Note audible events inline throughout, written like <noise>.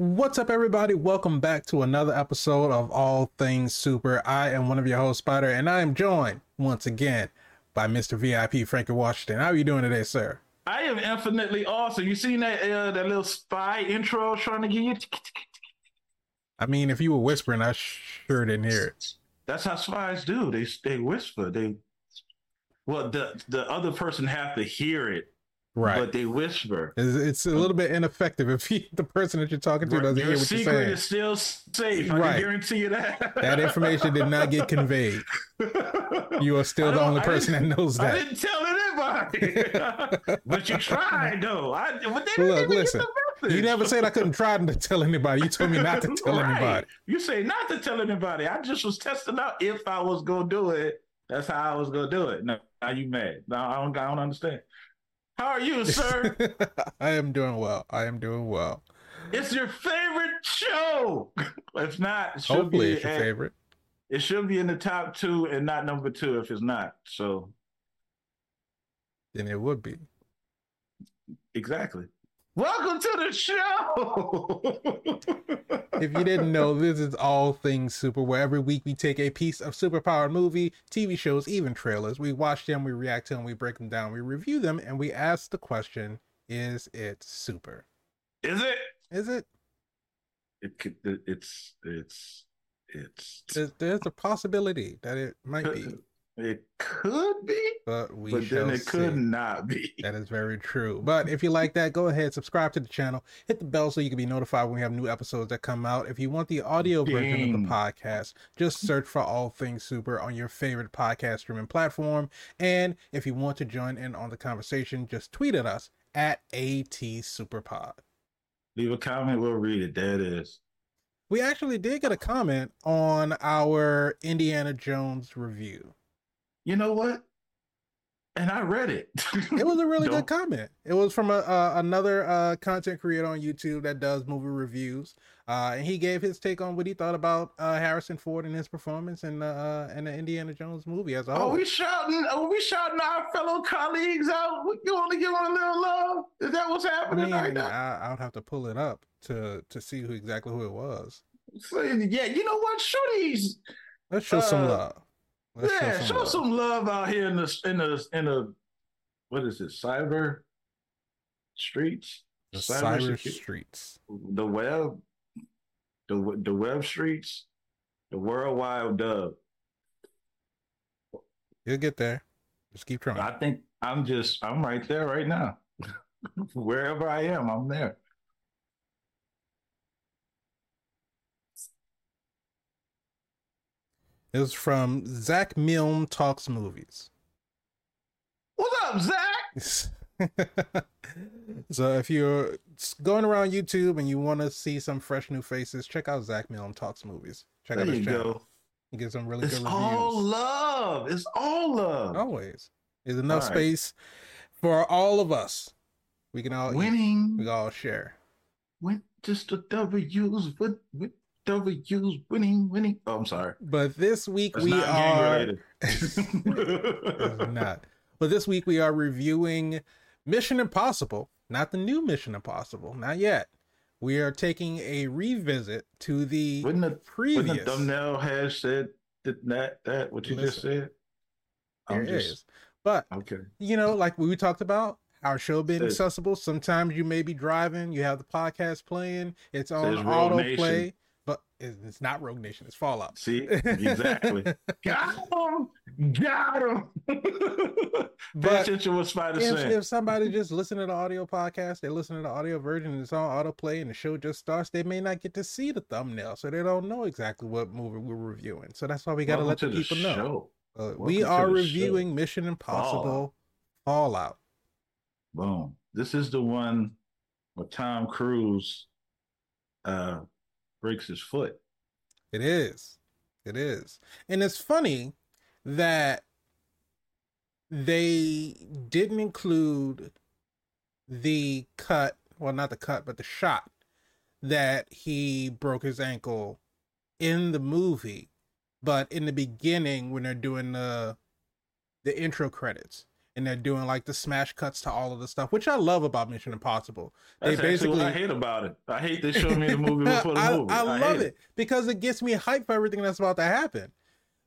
What's up, everybody? Welcome back to another episode of All Things Super. I am one of your hosts, Spider, and I am joined once again by Mr. VIP Frankie Washington. How are you doing today, sir? I am infinitely awesome. You seen that uh, that little spy intro trying to get you? I mean, if you were whispering, I sure didn't hear it. That's how spies do. They they whisper. They well, the the other person have to hear it, Right. but they whisper. It's, it's a little bit ineffective if you, the person that you're talking to doesn't Your hear what you're secret saying. is still safe. I Right. can guarantee you that. That information did not get conveyed. <laughs> You are still the only I person that knows that. I didn't tell anybody, <laughs> but you tried though. I but they didn't Look, listen. You never said I couldn't try to tell anybody. You told me not to <laughs> tell Right. anybody. You say not to tell anybody. I just was testing out if I was gonna do it. That's how I was gonna do it. No, now you mad? No, I don't. I don't understand. How are you, sir? <laughs> I am doing well. I am doing well. it's your favorite show. <laughs> If not, it should Hopefully, be it's your at- favorite. It should be in the top two and not number two if it's not. So Then it would be. exactly. Welcome to the show. If you didn't know, <laughs> this is all things super. Where every week we take a piece of superpowered movie, TV shows, even trailers. We watch them, we react to them, we break them down, we review them, and we ask the question: Is it super? is it? Is it? It could. It's. It's. It's. There's, there's a possibility that it might be, <laughs> It could be, but we but then it could not be. <laughs> That is very true. But if you like that, go ahead, subscribe to the channel, hit the bell so you can be notified when we have new episodes that come out. If you want the audio version of the podcast, just search for All Things Super on your favorite podcast streaming platform. And if you want to join in on the conversation, just tweet at us at ATSuperPod. Leave a comment. We'll read it. There it is. We actually did get a comment on our Indiana Jones review. You know what? And I read it. It was a really good comment. It was from a, uh, another uh, content creator on YouTube that does movie reviews, uh, and he gave his take on what he thought about uh, Harrison Ford and his performance in the uh, in the Indiana Jones movie as a Are whole. we shouting? Are we shouting our fellow colleagues out? We want to give them a little love. Is that what's happening I mean, right now? I, I would have to pull it up to to see who exactly who it was. So, yeah, you know what? Show these. Let's show some Uh, love. Let's yeah, show love. some love out here in the in the in the what is it? Cyber streets. the Cyber cyber streets. the web, the the web streets, the world wide dub. You'll get there. Just keep trying. I think I'm just I'm right there right now. <laughs> Wherever I am, I'm there. It was from Zach Milne Talks Movies. What's up, Zach? <laughs> so if you're going around YouTube and you want to see some fresh new faces, check out Zach Milne Talks Movies. Check There out his channel. go. He gives some really It's good all reviews. love. It's all love. Always. There's enough All right. space for all of us. We can all eat. Winning. We can all share. Win, just the W's. Win, win, W's. Winning. Winning. Oh, I'm sorry. But this week That's we are <laughs> <laughs> not. But this week we are reviewing Mission Impossible, not the new Mission Impossible, not yet. We are taking a revisit to the Wouldn't the, wouldn't the thumbnail have said that, that, that what you just said? There I'm it just is. But okay. you know, like we talked about, our show being accessible. Sometimes you may be driving, you have the podcast playing, it's on autoplay, it's it's not Rogue Nation, it's Fallout. See, exactly. <laughs> Got him. Got him. <laughs> But attention what Spider if, if somebody just listen to the audio podcast, they listen to the audio version and it's on autoplay and the show just starts, they may not get to see the thumbnail, so they don't know exactly what movie we're reviewing. So that's why we got to let the people know. Uh, we are reviewing Mission Impossible Fallout. Boom. This is the one with Tom Cruise uh breaks his foot. It is. It is. And it's funny that they didn't include the cut, well, not the cut, but the shot that he broke his ankle in the movie. But in the beginning, when they're doing the the intro credits, and they're doing like the smash cuts to all of the stuff, which I love about Mission Impossible. That's they basically what I hate about it. I hate they <laughs> showing me the movie before the I, movie. I, love it. it. because it gets me hyped for everything that's about to happen.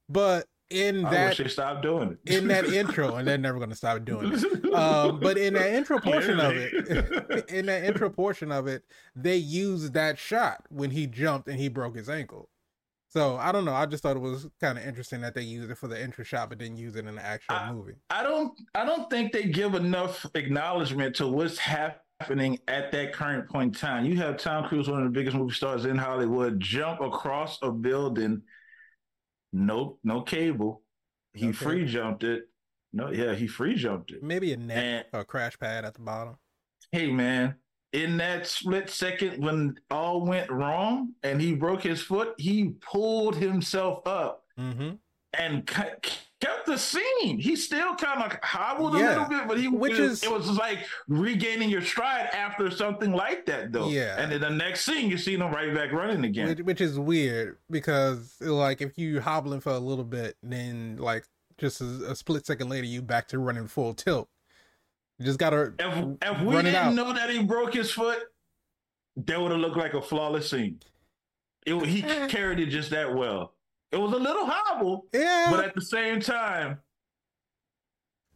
But in I that wish they stopped doing it. in that intro, and they're never going to stop doing it. Um, but in that intro <laughs> portion of it, <laughs> in that intro portion of it, they used that shot when he jumped and he broke his ankle. So I don't know. I just thought it was kind of interesting that they used it for the intro shot, but didn't use it in the actual I- movie. I don't I don't think they give enough acknowledgement to what's happening at that current point in time. You have Tom Cruise, one of the biggest movie stars in Hollywood, jump across a building, no no cable. He Okay. free jumped it. No, yeah, he free jumped it. Maybe a net And or a crash pad at the bottom. hey man, in that split second when all went wrong and he broke his foot, he pulled himself up Mm-hmm. and kept the scene. He still kind of hobbled a little bit, but he which it, is- it was like regaining your stride after something like that, though. Yeah. and then the next scene, you see him right back running again. Which, which is weird because like if you hobbling for a little bit, then like just a, a split second later, you back to running full tilt. You just gotta if if we it didn't know that he broke his foot, that would have looked like a flawless scene. It he <laughs> carried it just that well. It was a little hobble, yeah. but at the same time.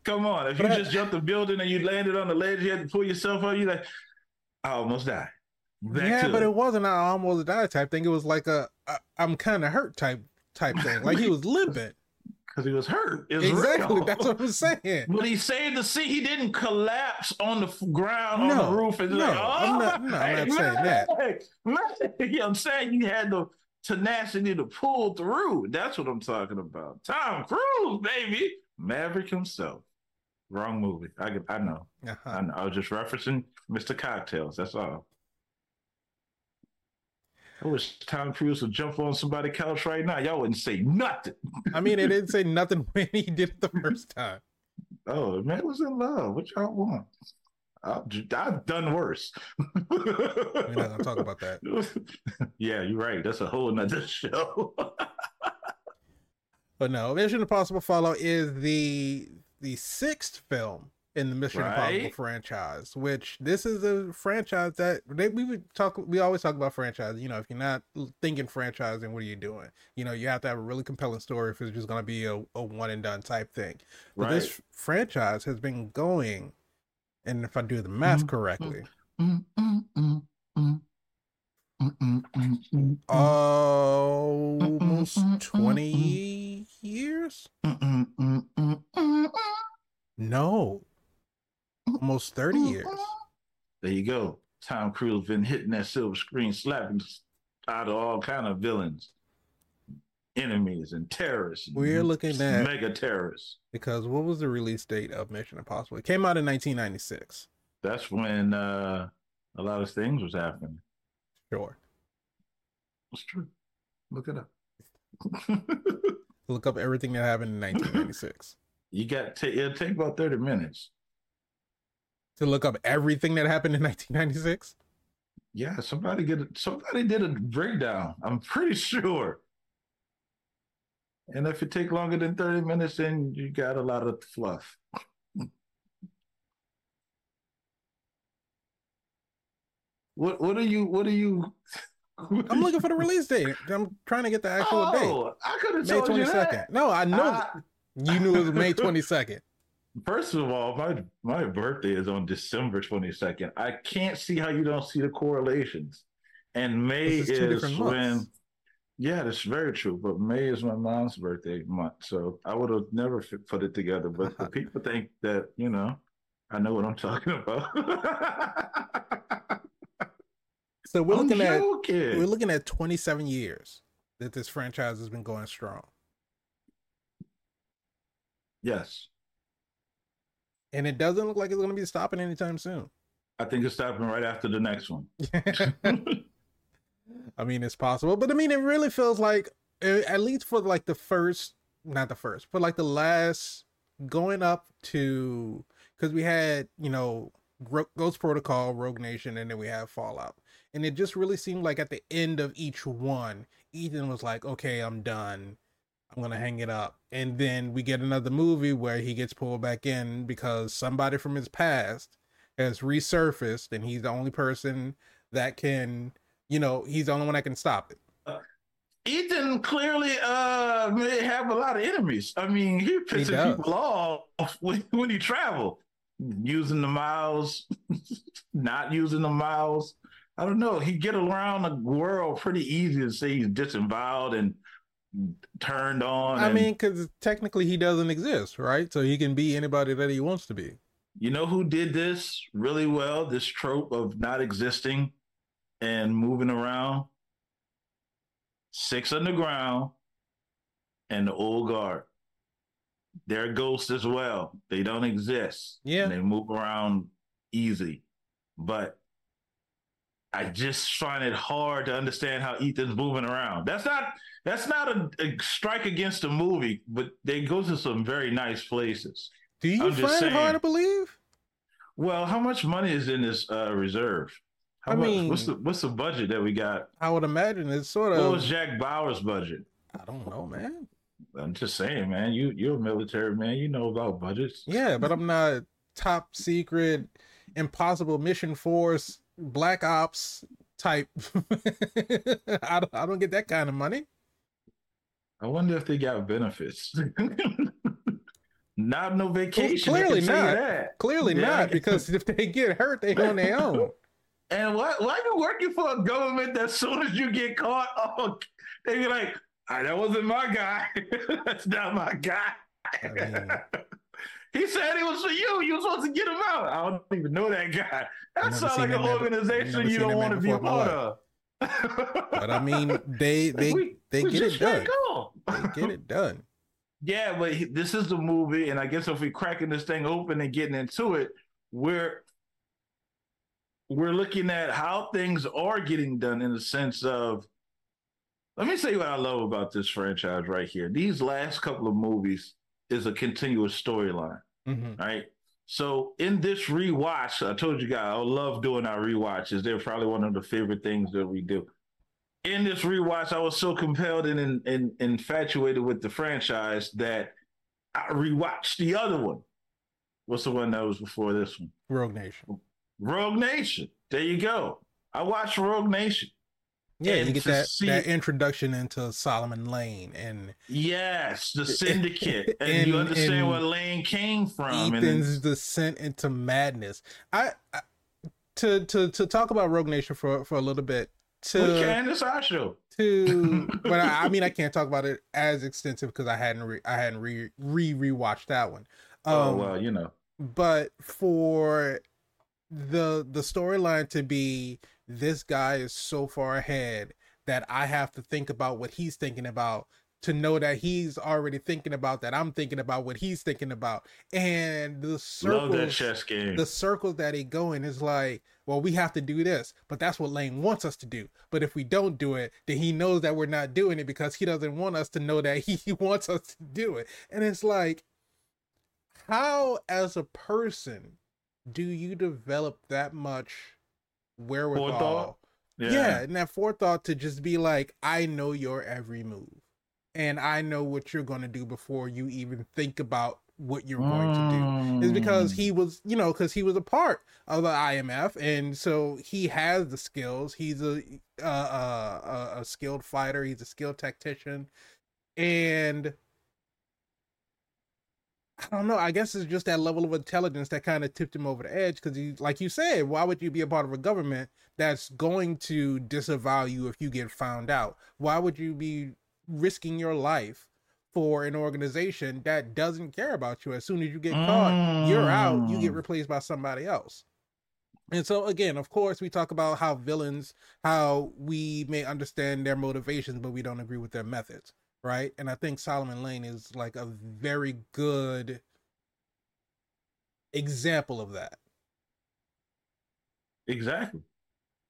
Come on! If you But I- just jumped the building and you landed on the ledge, you had to pull yourself up. You like, I almost died. Back yeah, to but it. it wasn't I almost died type thing. It was like a, a I'm kind of hurt type type thing. Like he was <laughs> limping. Because he was hurt. Was exactly. real. That's what I'm saying. But he saved the scene. He didn't collapse on the ground on the roof and no, like, oh, I'm not- no, I'm not saying that. that. <laughs> Yeah, I'm saying you had the tenacity to pull through. That's what I'm talking about. Tom Cruise, baby, Maverick himself. Wrong movie. I I know. I Uh-huh. know. I was just referencing Mr. Cocktails. That's all. I wish Tom Cruise would jump on somebody's couch right now. Y'all wouldn't say nothing. I mean, it didn't say <laughs> nothing <laughs> when he did it the first time. Oh, man was in love. What y'all want? I've, I've done worse. We're not gonna talk about that. <laughs> yeah, you're right. That's a whole nother show. But no, Mission Impossible Fallout is the the sixth film in the Mission Impossible franchise. Which this is a franchise that they, we would talk. We always talk about franchise. You know, if you're not thinking franchise, then what are you doing? You know, you have to have a really compelling story if it's just going to be a, a one and done type thing. But right. this franchise has been going, and if I do the math Mhm. correctly, Mm, mm, mm, mm. Mm, mm, mm, mm, Uh, almost mm, mm, twenty years. mm, mm, mm, mm, mm, No, almost thirty mm, years. There you go. Tom Cruise been hitting that silver screen, slapping out of all kind of villains, enemies, and terrorists. We're looking at- mega terrorists. Because what was the release date of Mission Impossible? It came out in 1996. That's when uh, a lot of things was happening. Sure. It's true. Look it up. <laughs> Look up everything that happened in 1996. you got to, it'll take about 30 minutes. To look up everything that happened in <laughs> 1996. Yeah, somebody get a, somebody did a breakdown. I'm pretty sure. And if it take longer than 30 minutes, then you got a lot of fluff. <laughs> what what are you what are you <laughs> I'm looking for the release date. I'm trying to get the actual date. oh, I could have told you that. No, I know I- you knew it was May 22nd. First of all, my my birthday is on December 22nd. I can't see how you don't see the correlations. And May is is when. Yeah, that's very true. But May is my mom's birthday month, so I would have never put it together. But the <laughs> people think that you know, I know what I'm talking about. <laughs> So we're I'm looking at we're looking at 27 years that this franchise has been going strong. yes, And it doesn't look like it's going to be stopping anytime soon. I think it's stopping right after the next one. <laughs> <laughs> I mean, it's possible, but I mean, it really feels like, at least for like the first, not the first, but like the last going up to, because we had, you know, Ghost Protocol, Rogue Nation, and then we have Fallout. And it just really seemed like at the end of each one, Ethan was like, okay, I'm done. I'm gonna hang it up. And then we get another movie where he gets pulled back in because somebody from his past has resurfaced, and he's the only person that can, you know, he's the only one that can stop it. Ethan clearly uh may have a lot of enemies. I mean, he pissing He people off <laughs> when, when he travel, using the miles, <laughs> not using the miles. I don't know. He get around the world pretty easy to say he's disemboweled and turned on. I and- mean, because technically he doesn't exist, right? So he can be anybody that he wants to be. You know who did this really well? This trope of not existing and moving around? Six Underground and the Old Guard. They're ghosts as well. They don't exist. Yeah. And they move around easy. But I just find it hard to understand how Ethan's moving around. That's not that's not a, a strike against the movie, but they go to some very nice places. Do you I'm find it hard to believe? Well, how much money is in this uh, reserve? How I much, mean- what's the what's the budget that we got? I would imagine it's sort of. What was Jack Bauer's budget? I don't know, man. I'm just saying, man. You you're a military man. You know about budgets. Yeah, but I'm not top secret, impossible mission force, black ops type. <laughs> I, don't, I don't get that kind of money. I wonder if they got benefits. <laughs> not no vacation. I clearly can tell you not. Clearly Yeah. not, because if they get hurt, they on their own. <laughs> And why why you working for a government that soon as you get caught, oh, they be like, "Ah, that wasn't my guy. That's not my guy. I mean- he said it was for you. You were supposed to get him out. I don't even know that guy. That sounds like an organization you don't want to be a before in my part of. But I mean, they <laughs> they We- they we get it done. They get it done. <laughs> Yeah, but he- this is the movie, and I guess if we're cracking this thing open and getting into it, we're we're looking at how things are getting done in the sense of. Let me say what I love about this franchise right here. These last couple of movies is a continuous storyline, hmm right? So in this rewatch, I told you guys I love doing our rewatches. They're probably one of the favorite things that we do. In this rewatch, I was so compelled and, and, and infatuated with the franchise that I rewatched the other one. What's the one that was before this one? Rogue Nation. Rogue Nation. There you go. I watched Rogue Nation. Yeah, And you get that see- that introduction into Solomon Lane and Yes, the <laughs> syndicate. and, And- you understand and where Lane came from. and Ethan's descent into madness. I, I to to to talk about Rogue Nation for for a little bit. To we can, it's our show. to <laughs> but I, I mean I can't talk about it as extensive because I hadn't re, I hadn't re re rewatched that one. oh, Um, well, you know. but for the the storyline to be this guy is so far ahead that I have to think about what he's thinking about to know that he's already thinking about that I'm thinking about what he's thinking about. And the Love that circles chess game. the circles that he going is like well we have to do this but that's what Lane wants us to do. But if we don't do it then he knows that we're not doing it because he doesn't want us to know that <laughs> he wants us to do it. And it's like how as a person do you develop that much wherewithal Forethought? yeah. and that forethought to just be like i know your every move and i know what you're going to do before you even think about what you're going to do is because he was, you know, because he was a part of the IMF, and so he has the skills. He's a uh, uh, a, a skilled fighter. He's a skilled tactician, and I don't know. I guess it's just that level of intelligence that kind of tipped him over the edge. Because he, like you said, why would you be a part of a government that's going to disavow you if you get found out? Why would you be risking your life? For an organization that doesn't care about you, as soon as you get caught, you're out you get Mm. replaced by somebody else and so again of course we talk about how villains how we may understand their motivations but we don't agree with their methods right and i think solomon lane is like a very good example of that Exactly.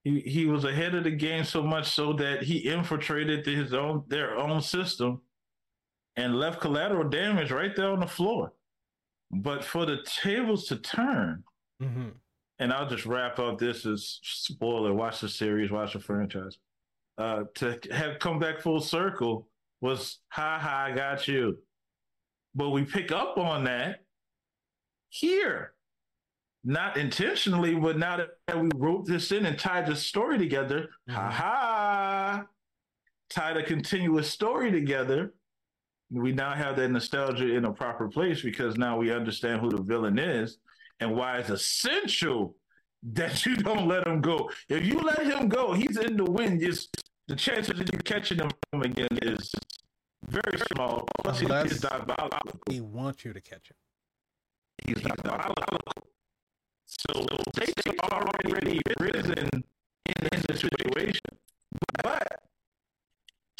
He he was ahead of the game so much so that he infiltrated his own their own system and left collateral damage right there on the floor. But for the tables to turn, mm-hmm. and I'll just wrap up this as spoiler, watch the series, watch the franchise. Uh to have come back full circle was ha ha, I got you. But we pick up on that here. Not intentionally, but now that we wrote this in and tied the story together, mm-hmm. ha ha, tied a continuous story together. We now have that nostalgia in a proper place because now we understand who the villain is and why it's essential that <laughs> you don't let him go. If you let him go, he's in the wind. Just the chances of you catching him again is very small. Plus, Unless he's. He wants you to catch him. He's diabolical. So stakes are already risen in, in the situation. But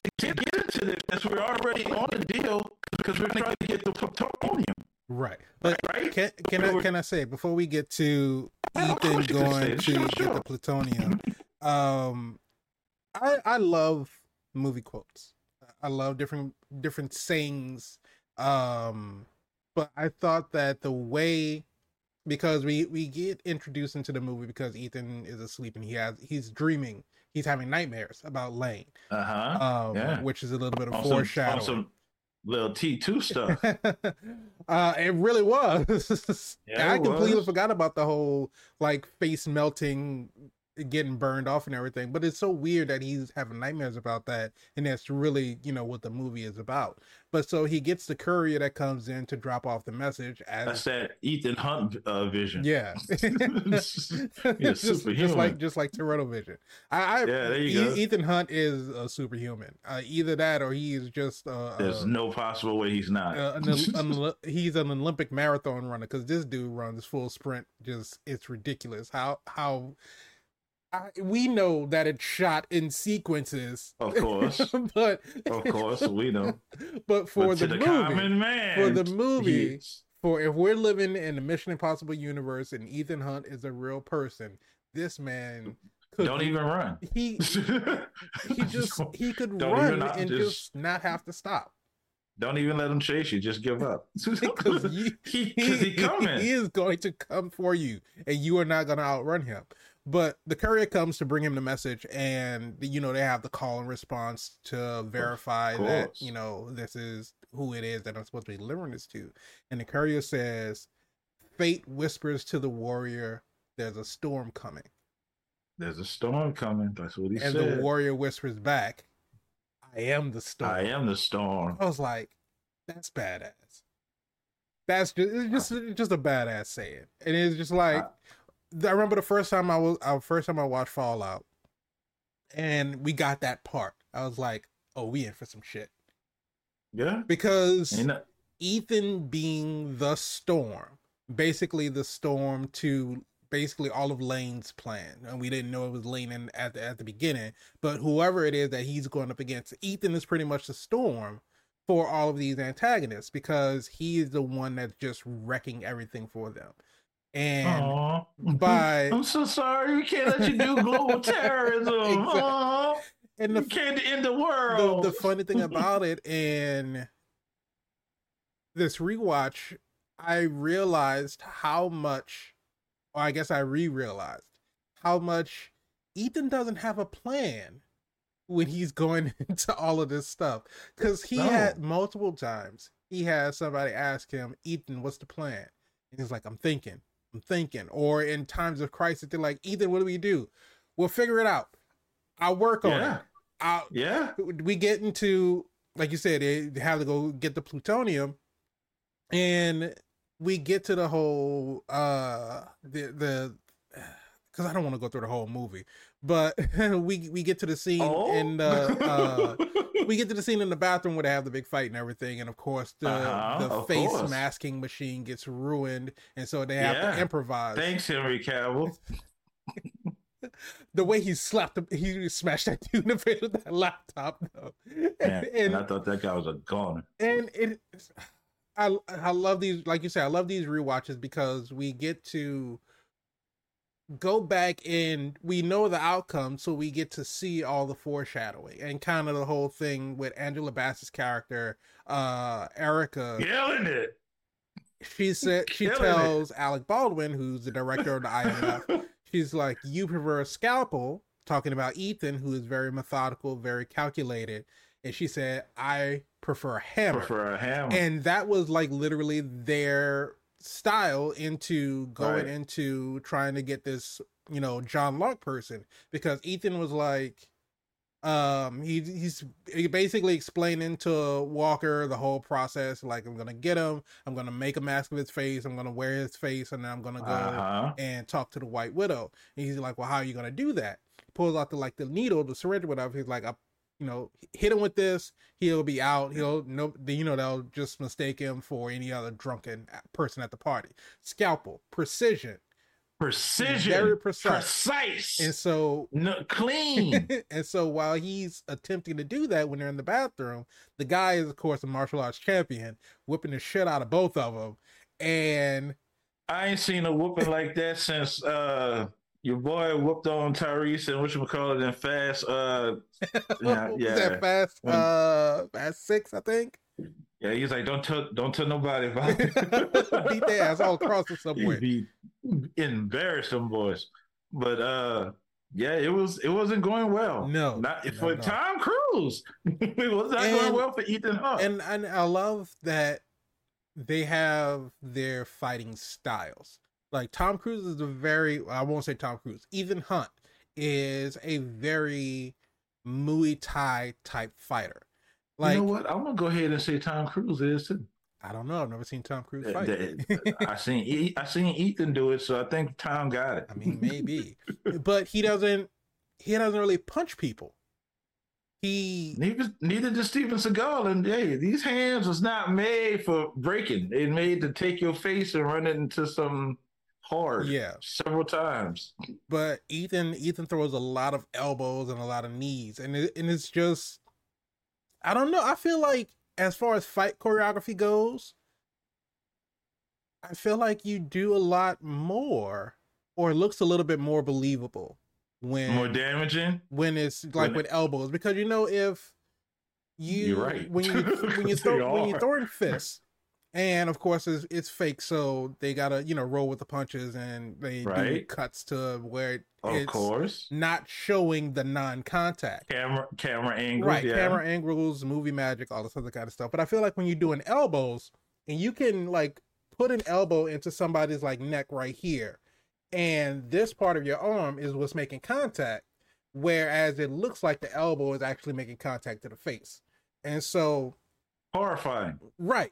to get into this, we're already on the deal because we're trying to get the plutonium. Right. But right? can can I can I say before we get to Ethan going to sure, get sure. the plutonium, um I I love movie quotes. I love different different sayings. Um but I thought that the way because we we get introduced into the movie because Ethan is asleep and he has he's dreaming he's having nightmares about Lane. Uh-huh. Um, yeah. which is a little bit of awesome, foreshadowing. Awesome little T2 <laughs> stuff. uh, it really was. <laughs> yeah, I completely was. forgot about the whole like face melting getting burned off and everything. But it's so weird that he's having nightmares about that, and that's really you know what the movie is about. But so he gets the courier that comes in to drop off the message. As that's that Ethan Hunt uh, vision. Yeah, <laughs> <laughs> just, just, like just like Toretto vision. I, I yeah, there you e- go. Ethan Hunt is a superhuman. Uh, either that or he is just. Uh, There's uh, no possible way he's not. Uh, an, an, he's an Olympic marathon runner because this dude runs full sprint. Just it's ridiculous how how I, we know that it's shot in sequences, of course, <laughs> but of course we know. But for but the, the, movie, man, for the movie, for if we're living in the Mission Impossible universe and Ethan Hunt is a real person, this man don't even run. He <laughs> he just he could run and just, just not have to stop. Don't even let him chase you. Just give up. <laughs> Because he, he, he, he is going to come for you, and you are not going to outrun him. But the courier comes to bring him the message, and you know they have the call and response to verify that you know this is who it is that I'm supposed to be delivering this to. And the courier says, "Fate whispers to the warrior, there's a storm coming." There's a storm coming. That's what he and said. And the warrior whispers back, "I am the storm." I am the storm. I was like, "That's badass." That's just it's just just a badass saying, and it's just like. I, remember the first time I was, uh, first time I watched Fallout, and we got that part. I was like, "Oh, we in for some shit." Yeah, because Ethan being the storm, basically the storm to basically all of Lane's plan, and we didn't know it was Lane in, at the at the beginning. But whoever it is that he's going up against, Ethan is pretty much the storm for all of these antagonists because he's the one that's just wrecking everything for them. And Aww. by I'm so sorry, we can't let you do <laughs> global terrorism. exactly. And the, you can't end the world. The, the funny thing <laughs> about it in this rewatch, I realized how much, or I guess I re-realized how much Ethan doesn't have a plan when he's going <laughs> into all of this stuff because he no. had multiple times he had somebody ask him, "Ethan, what's the plan?" And he's like, "I'm thinking." I'm thinking. Or in times of crisis, they're like, Ethan, what do we do? We'll figure it out. I'll work on yeah. it. I'll, yeah. We get into, like you said, they have to go get the plutonium. And we get to the whole, uh, the, the, <sighs> because I don't want to go through the whole movie, but <laughs> we we get to the scene oh? in the uh, <laughs> we get to the scene in the bathroom where they have the big fight and everything, and of course the uh-huh, the face course. masking machine gets ruined, and so they have yeah. to improvise. Thanks, Henry Cavill. <laughs> <laughs> the way he slapped him, he smashed that dude in the face with that laptop though. and, <laughs> and, I thought that guy was a goner. And it, I I love these, like you said, I love these re-watches because we get to go back and we know the outcome, so we get to see all the foreshadowing and kind of the whole thing with Angela Bassett's character, uh, Erica. Killing it. She said she tells it. Alec Baldwin, who's the director of the IMF, <laughs> she's like, "You prefer a scalpel." Talking about Ethan, who is very methodical, very calculated, and she said, "I prefer a hammer." Prefer a hammer. and that was like literally their style into going Right. into trying to get this you know john lark person because ethan was like um he, he's basically explaining to walker the whole process like i'm gonna get him i'm gonna make a mask of his face i'm gonna wear his face and then i'm gonna go uh-huh. and talk to the white widow and he's like well how are you gonna do that he pulls out the like the needle the syringe whatever he's like I, you know hit him with this he'll be out he'll no you know they'll just mistake him for any other drunken person at the party scalpel precision Precision. very precise Precise. and so no, clean. <laughs> and so while he's attempting to do that when they're in the bathroom the guy is of course a martial arts champion whipping the shit out of both of them and I ain't seen a whooping like that since uh your boy whooped on Tyrese and what you call it in fast uh <laughs> Yeah, yeah. that fast When- uh fast six i think yeah he's like don't tell don't tell nobody about it. <laughs> beat their ass all across the subway He embarrassed them boys. But uh yeah, it was it wasn't going well. No, Not no, for no. Tom Cruise. <laughs> it was not And- going well for Ethan Hawke. and and I love that they have their fighting styles. Like Tom Cruise is a very I won't say Tom Cruise. Ethan Hunt is a very Muay Thai type fighter. Like you know what? I'm gonna go ahead and say Tom Cruise is too. I don't know. I've never seen Tom Cruise fight. <laughs> I seen E- I seen Ethan do it, so I think Tom got it. I mean, maybe, but he doesn't. He doesn't really punch people. He Neither, neither did Steven Seagal. And hey, these hands was not made for breaking. They made to take your face and run it into some hard. Yeah. several times. but Ethan Ethan throws a lot of elbows and a lot of knees, and it, and it's just I don't know. I feel like as far as fight choreography goes, I feel like you do a lot more, or it looks a little bit more believable when More damaging. when it's like When- with elbows because you know if you You're right. when you when you <laughs> throw when you are. throw in fists and of course it's, it's fake so they gotta you know roll with the punches and they do cuts to where it, Of it's course. not showing the non-contact Camera camera angle. right yeah. camera angles movie magic all this other kind of stuff but i feel like when you're doing elbows and you can like put an elbow into somebody's like neck right here and this part of your arm is what's making contact whereas it looks like the elbow is actually making contact to the face and so Horrifying. right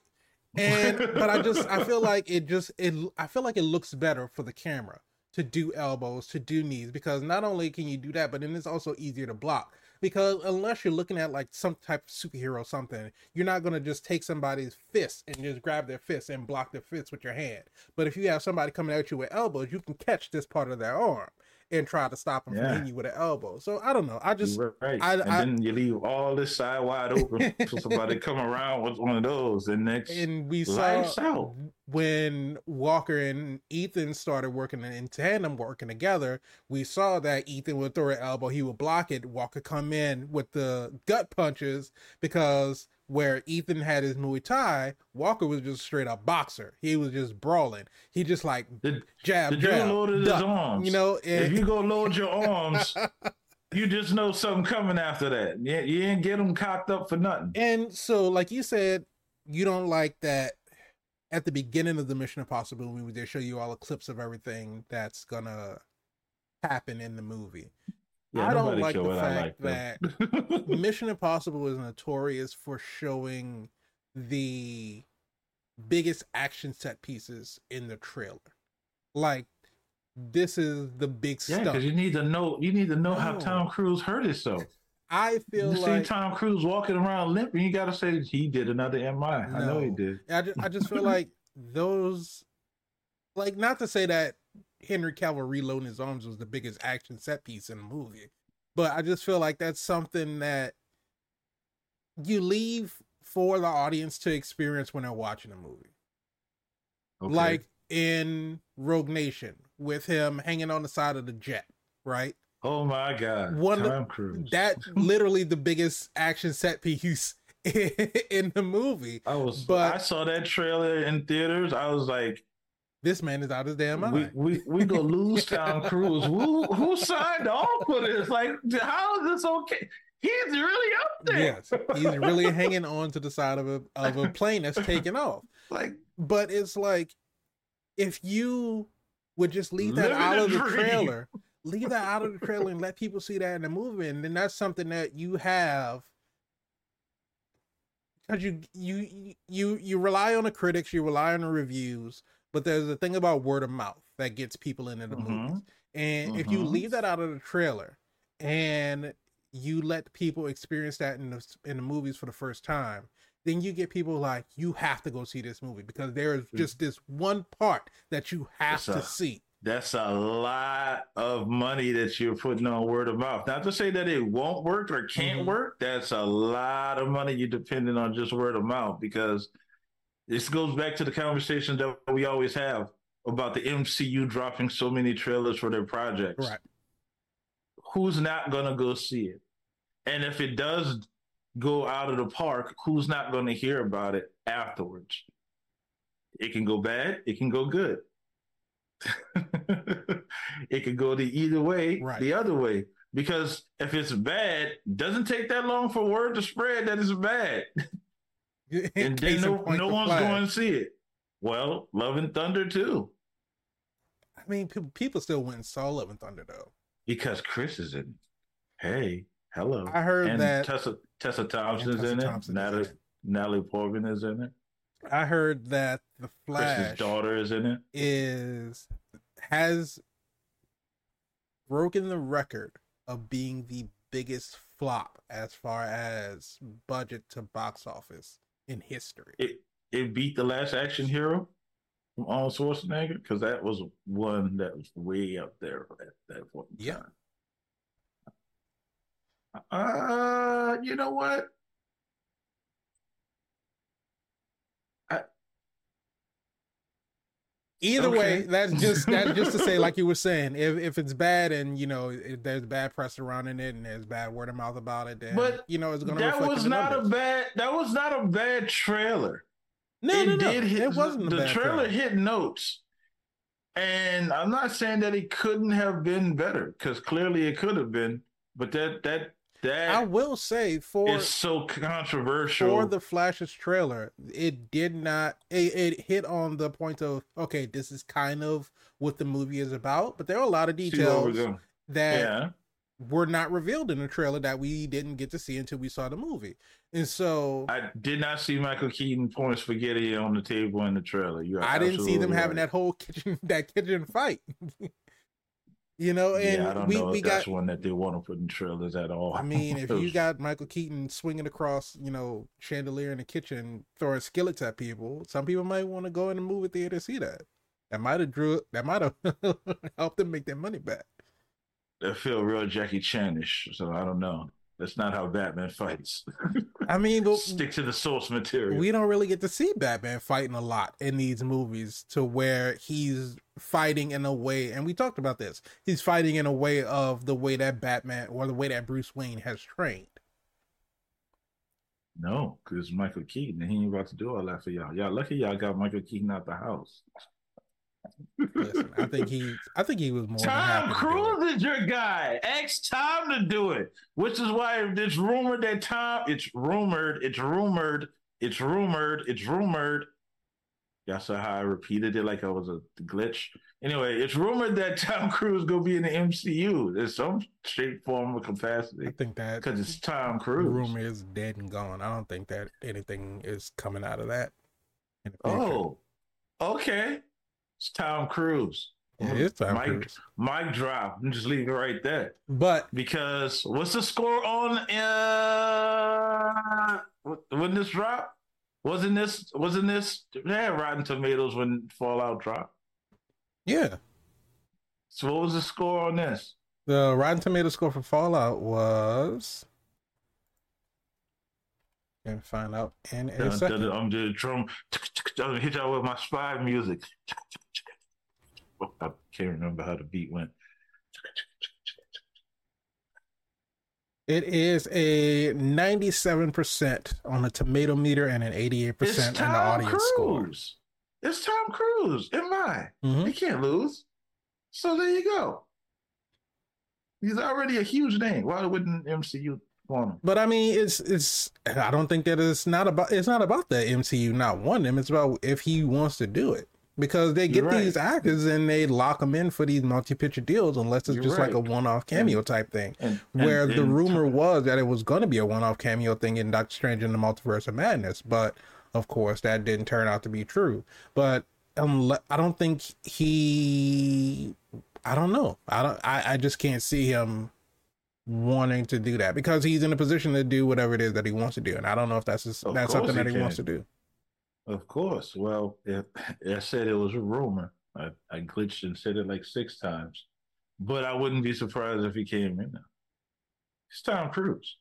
and <laughs> but i just i feel like it just it i feel like it looks better for the camera to do elbows to do knees because not only can you do that but then it's also easier to block. Because unless you're looking at like some type of superhero or something you're not going to just take somebody's fist and just grab their fist and block their fist with your hand. But if you have somebody coming at you with elbows you can catch this part of their arm and try to stop him Yeah. from hitting you with an elbow so i don't know i just You're right. I- and I- then you leave all this side wide open for <laughs> somebody to come around with one of those. And next and we saw out. when Walker and Ethan started working in tandem, working together. We saw that Ethan would throw an elbow, he would block it. Walker come in with the gut punches because where Ethan had his Muay Thai, Walker was just straight up boxer. He was just brawling. He just like the, jab, the jab, loaded his duck, arms. you know. if you go load your <laughs> arms, you just know something coming after that. You, you ain't get them cocked up for nothing. and so, like you said, you don't like that at the beginning of the Mission Impossible movie, they show you all the clips of everything that's gonna happen in the movie. I don't like the fact like, though. <laughs> Mission Impossible is notorious for showing the biggest action set pieces in the trailer. Like this is the big yeah, stuff. because you need to know. You need to know how Tom Cruise hurt himself. I feel You see like Tom Cruise walking around limping, you got to say he did another MI. I know he did. I just, I just feel <laughs> like those, like, not to say that Henry Cavill reloading his arms was the biggest action set piece in the movie, but I just feel like that's something that you leave for the audience to experience when they're watching a movie. Okay. Like in Rogue Nation with him hanging on the side of the jet, right? oh my God, One Tom Cruise. That <laughs> literally the biggest action set piece <laughs> in the movie. I was, but- I saw that trailer in theaters. I was like, This man is out his damn we mind. we we gonna <laughs> lose Tom Cruise. Who who signed off for this? Like, how is this okay? He's really up there. Yes, he's really hanging on to the side of a of a plane that's taking off. Like, But it's like if you would just leave that out of the dream. trailer, leave that out of the trailer and let people see that in the movie, and then that's something that you have because you you you you rely on the critics, you rely on the reviews, but there's a thing about word of mouth that gets people into the Mhm. movies. And if you Mhm. leave that out of the trailer and you let people experience that in the in the movies for the first time, then you get people like you have to go see this movie because there is just this one part that you have It's to a- see. that's a lot of money that you're putting on word of mouth. Not to say that it won't work or can't Mhm. work. That's a lot of money you're depending on just word of mouth because this goes back to the conversation that we always have about the MCU dropping so many trailers for their projects. Right. Who's not going to go see it? And if it does go out of the park, who's not going to hear about it afterwards? It can go bad, it can go good. <laughs> it could go the either way, Right. the other way. Because if it's bad, doesn't take that long for word to spread that it's bad. <laughs> <laughs> And then Case no, no one's Flash. going to see it. Well, Love and Thunder too. I mean, pe- people still went and saw Love and Thunder though. Because Chris is in it. Hey, hello. I heard and that Tessa Tessa Thompson's Tessa in it. Thompson is in Natalie it. Natalie Portman is in it. I heard that the Flash Chris's daughter is in it. is has broken the record of being the biggest flop as far as budget to box office in history. It it beat the last action hero from Arnold Schwarzenegger because that was one that was way up there at that point. in Yeah. time. Uh, you know what? Either Okay. way, that's just that's just to say, like you were saying, if if it's bad and you know if there's bad press surrounding it and there's bad word of mouth about it, then But you know it's going to That was not a bad. That was not a bad trailer. no, it no, no, did hit. it wasn't the trailer trailer. hit notes, and I'm not saying that it couldn't have been better because clearly it could have been. But that that I will say for is so controversial. for the Flash's trailer, it did not. It, it hit on the point of okay, this is kind of what the movie is about, but there are a lot of See where we're details that Yeah, were not revealed in the trailer that we didn't get to see until we saw the movie, and so I did not see Michael Keaton pouring spaghetti on the table in the trailer. You I didn't see them absolutely having that whole <laughs> kitchen that kitchen fight. <laughs> you know, and yeah, I don't we know we if got that's one that they want to put in trailers at all. I mean, if you <laughs> got Michael Keaton swinging across, you know, chandelier in the kitchen, throwing skillets at people, some people might want to go in the movie theater to see that. That might have drew. That might have <laughs> helped them make their money back. that feel real Jackie Chanish, so I don't know. That's not how Batman fights. <laughs> I mean, but Stick to the source material. we don't really get to see Batman fighting a lot in these movies, to where he's fighting in a way, and we talked about this. He's fighting in a way of the way that Batman or the way that Bruce Wayne has trained. No, because Michael Keaton, he ain't about to do all that for y'all. Y'all lucky y'all got Michael Keaton out the house. Listen, I think he, I think he was more Tom to. Cruise is your guy. Ask Tom to do it, which is why it's rumored that Tom. It's rumored. It's rumored. It's rumored. It's rumored. Y'all saw how I repeated it like I was a glitch. Anyway, it's rumored that Tom <laughs> Cruise gonna be in the MCU in some shape, form, or capacity. I think that because it's Tom Cruise. rumor is dead and gone. I don't think that anything is coming out of that. in the future. Oh, okay. It's Tom Cruise. it is Tom Mike, Cruise. Mic drop. I'm just leaving it right there. But Because what's the score on uh when this drop? Wasn't this wasn't this had Rotten Tomatoes when Fallout dropped? yeah, So what was the score on this? the Rotten Tomato score for Fallout was. Can find out in a Dun, second. dun, I'm the drum. I'm gonna hit y'all with my spy music. I can't remember how the beat went. It is a ninety-seven percent on the tomato meter and an eighty-eight It's percent on the audience. Cruise. It's Tom Cruise. Am I? Mhm. He can't lose. So there you go. He's already a huge name. Why wouldn't MCU on. But I mean, it's it's. I don't think that it's not about. It's not about the MCU not wanting him. It's about if he wants to do it because they get right. these actors and they lock them in for these multi-picture deals unless it's You're just like a one-off cameo type thing. And, Where and- the and- rumor was that it was going to be a one-off cameo thing in Doctor Strange in the Multiverse of Madness, but of course that didn't turn out to be true. But um, I don't think he. I don't know. I don't. I, I just can't see him wanting to do that because he's in a position to do whatever it is that he wants to do, and I don't know if that's that's something that he wants to do. Of course. Well, if, I said it was a rumor. I, I glitched and said it like six times, but I wouldn't be surprised if he came in now. It's Tom Cruise.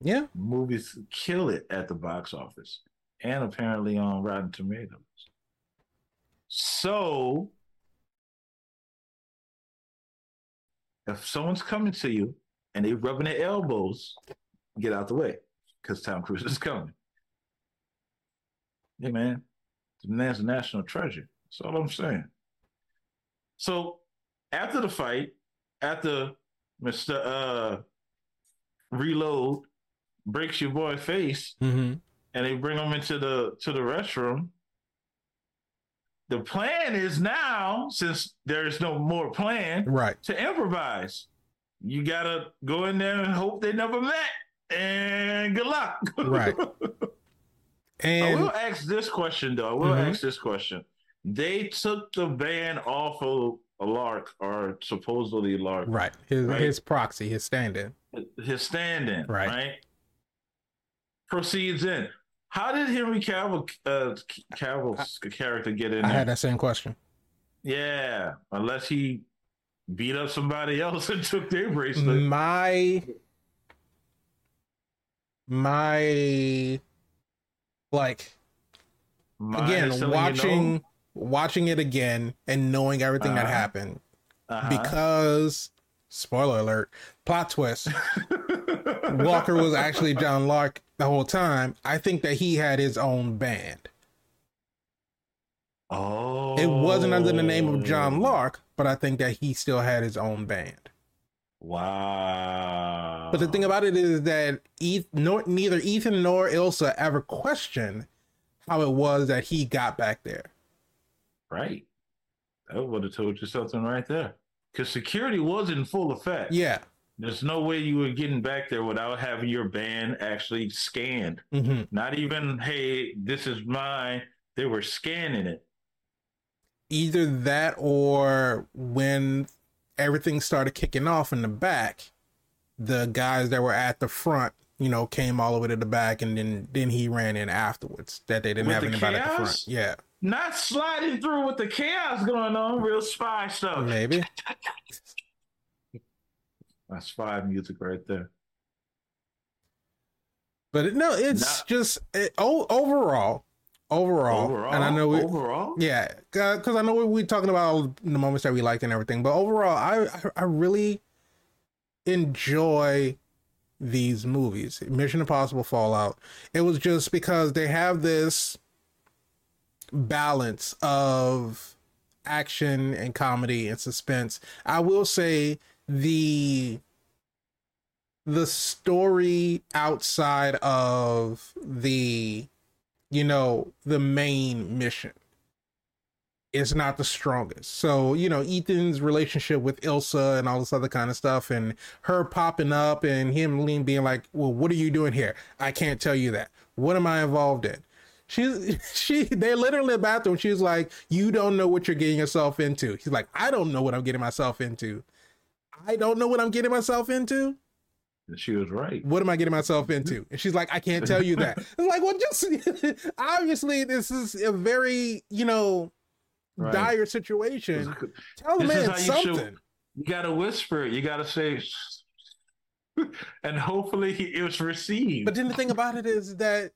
Yeah, Movies kill it at the box office and apparently on Rotten Tomatoes. So, if someone's coming to you and they're rubbing their elbows, get out the way because Tom Cruise is coming. Hey man, the man's a national treasure. That's all I'm saying. So after the fight, after Mr. Uh Reload breaks your boy face mm-hmm. and they bring him into the to the restroom. The plan is now, since there's no more plan, right. to improvise. You gotta go in there and hope they never met. And good luck. Right. <laughs> I And will ask this question though. I will Mhm. ask this question. They took the ban off of a Lark or supposedly Lark, right, his Right. his proxy, his stand-in. his stand-in, Right. right? Proceeds in. How did Henry Cavill, uh, Cavill's character get in I there? had that same question. Yeah, unless he beat up somebody else <laughs> and took their bracelet. My my like Mine again telling you watching watching it again and knowing everything that Uh-huh. happened Uh-huh. because spoiler alert plot twist <laughs> walker was actually john lark the whole time i think that he had his own band oh, it wasn't under the name of john lark but i think that he still had his own band Wow. but the thing about it is that Eth- nor, neither ethan nor ilsa ever questioned how it was that he got back there right, that would have told you something right there. Because security was in full effect. yeah There's no way you were getting back there without having your band actually scanned. hmm Not even, hey, this is mine. They were scanning it. Either that or when everything started kicking off in the back the guys that were at the front you know came all the way to the back and then then he ran in afterwards that they didn't With have the anybody at the front chaos? yeah Not sliding through with the chaos going on, real spy stuff. maybe <laughs> That's spy music right there. but it- no it's Not- just it, oh, overall overall Overall, and i know we, overall, Yeah, because I know we we talking about the moments that we liked and everything, but overall, I I, I really enjoy these movies. Mission Impossible Fallout. It was just because they have this balance of action and comedy and suspense. I will say the the story outside of the you know the main mission is not the strongest. So, you know, Ethan's relationship with Ilsa and all this other kind of stuff and her popping up and him being like, Well, what are you doing here? I can't tell you that. What am I involved in? She's <laughs> she they literally in the bathroom. She's like, You don't know what you're getting yourself into. He's like, I don't know what I'm getting myself into. I don't know what I'm getting myself into. And she was right. What am I getting myself into? And she's like, I can't tell you that. <laughs> It's like, well, just <laughs> obviously this is a very, you know, Right. dire situation. Tell the man you should- something. You gotta whisper it. You gotta say, <laughs> and hopefully he, it was received. But then the thing about it is that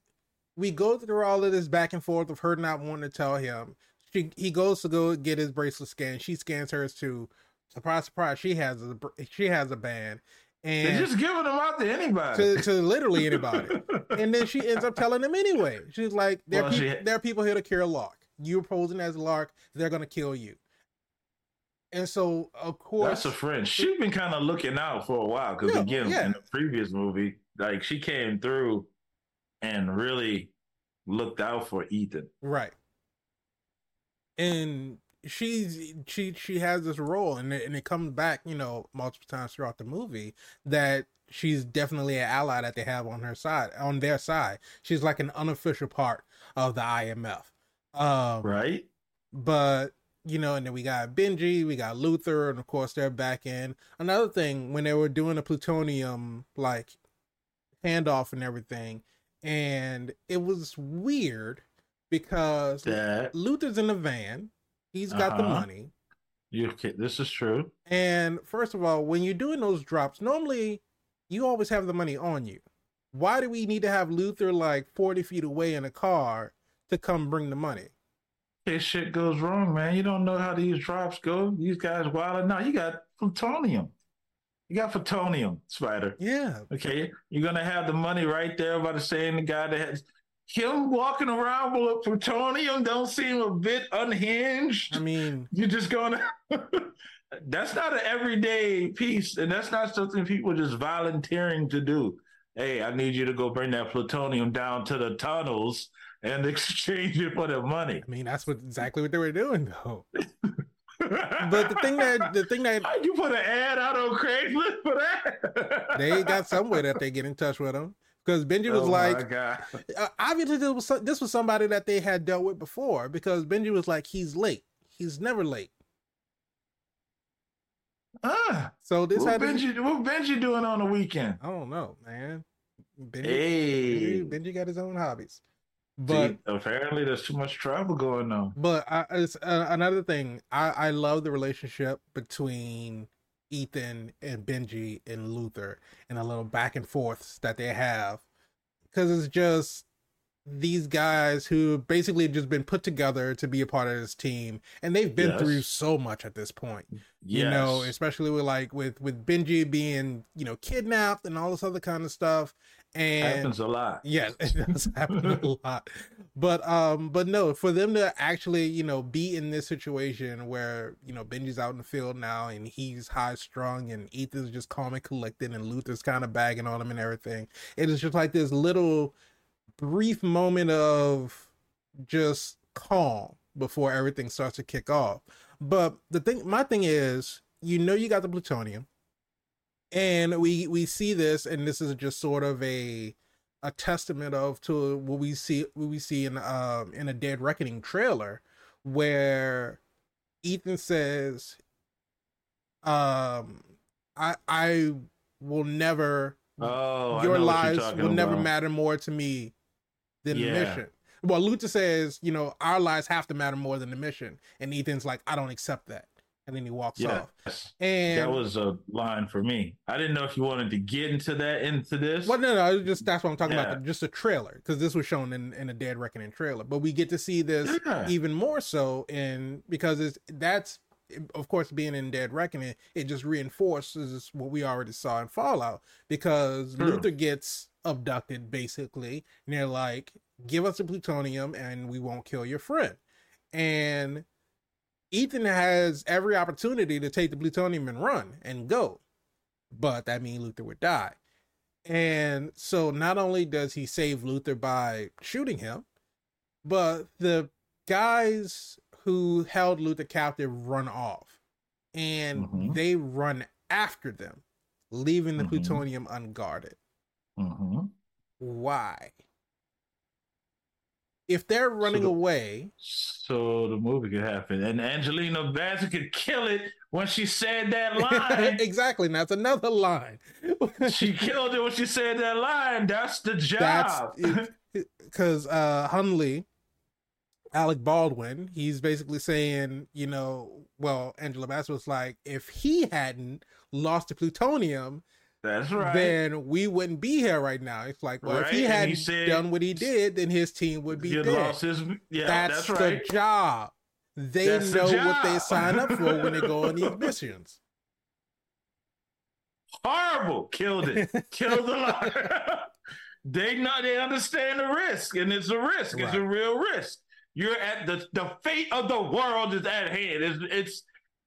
we go through all of this back and forth of her not wanting to tell him. She he goes to go get his bracelet scanned. She scans hers too. Surprise, surprise. She has a she has a band, They're and just giving them out to anybody. to to literally anybody. <laughs> and then she ends up telling them anyway. She's like, "There, are Well, she- there are people here to kill Lark. You're posing as Lark. They're gonna kill you." And so, of course, that's a friend. She's been kind of looking out for a while because Yeah, again, yeah. in the previous movie, like she came through and really looked out for Ethan. Right. And she's she she has this role and it, and it comes back, you know, multiple times throughout the movie that she's definitely an ally that they have on her side, on their side. She's like an unofficial part of the IMF. Um Right? but you know, and then we got Benji, we got Luther, and of course they're back in. Another thing, when they were doing the plutonium like handoff and everything, and it was weird because That Luther's in the van, he's got the Uh-huh. money, you okay, this is true. and first of all, when you're doing those drops, normally you always have the money on you. Why do we need to have Luther like 40 feet away in a car to come bring the money? This shit goes wrong, man. You don't know how these drops go. These guys wilding out. You got plutonium. You got plutonium, Spider. Yeah, Okay, you're gonna have the money right there by the same guy that has him walking around with plutonium. Don't seem a bit unhinged. I mean, You're just gonna. <laughs> that's not an everyday piece, and that's not something people just volunteering to do. Hey, I need you to go bring that plutonium down to the tunnels and <laughs> exchange it for the money. I mean that's what exactly what they were doing though. <laughs> But the thing that the thing that you put an ad out on Craigslist for that? they got some way that they get in touch with him because Benji was Oh like, uh, obviously this was this was somebody that they had dealt with before because Benji was like, he's late, he's never late. Ah, So this what had to be- Benji, what Benji doing on the weekend? I don't know, man. Benji, Hey, Benji, Benji got his own hobbies, but See, apparently there's too much travel going on. but I, it's uh, another thing. I I love the relationship between Ethan and Benji and Luther and a little back and forths that they have because it's just these guys who basically just been put together to be a part of this team and they've been Yes. through so much at this point Yes. you know especially with like with with benji being you know kidnapped and all this other kind of stuff and happens a lot. Yes, <laughs> it does happen a <laughs> lot. But um, but no, for them to actually, you know, be in this situation where, you know, Benji's out in the field now and he's high strung and Ethan's just calm and collected and Luther's kind of bagging on him and everything. It is just like this little brief moment of just calm before everything starts to kick off. But the thing my thing is, you know you got the plutonium and we we see this and this is just sort of a a testament of to what we see what we see in um in a dead reckoning trailer where ethan says um i i will never Oh, your know what you're lives will never about. matter more to me than the mission. Well luther says you know our lives have to matter more than the mission. And ethan's like i don't accept that and then he walks off Yes, and that was a line for me. I didn't know if you wanted to get into that into this. Well, no, no, just that's what I'm talking Yeah. about. Just a trailer because this was shown in in a Dead Reckoning trailer, but we get to see this Yeah. even more so in because it's that's of course being in Dead Reckoning, it just reinforces what we already saw in Fallout because True. Luther gets abducted basically, and they're like, "Give us the plutonium, and we won't kill your friend," and Ethan has every opportunity to take the plutonium and run and go, but that means Luther would die. And so not only does he save Luther by shooting him, but the guys who held Luther captive run off and Mhm. they run after them, leaving the Mhm. plutonium unguarded. hmm Why? If they're running the- away, So the movie could happen, and Angelina Bassett could kill it when she said that <laughs> line. exactly, and that's another line. she killed it when she said that line. That's the job. Because uh Hunley, Alec Baldwin, he's basically saying, you know, well, Angela Bassett was like, if he hadn't lost the plutonium, That's right. then we wouldn't be here right now. It's like, well, if Right, he he hadn't said- done what he did, then his team would be dead. lost his. Yeah, that's, that's, right. the job. They That's the know what they sign up for when they go on these <laughs> missions. Horrible. Killed it. <laughs> Killed the liar. <laughs> they not. They understand the risk, and it's a risk. It's a real risk. You're at the the fate of the world is at hand. It's it's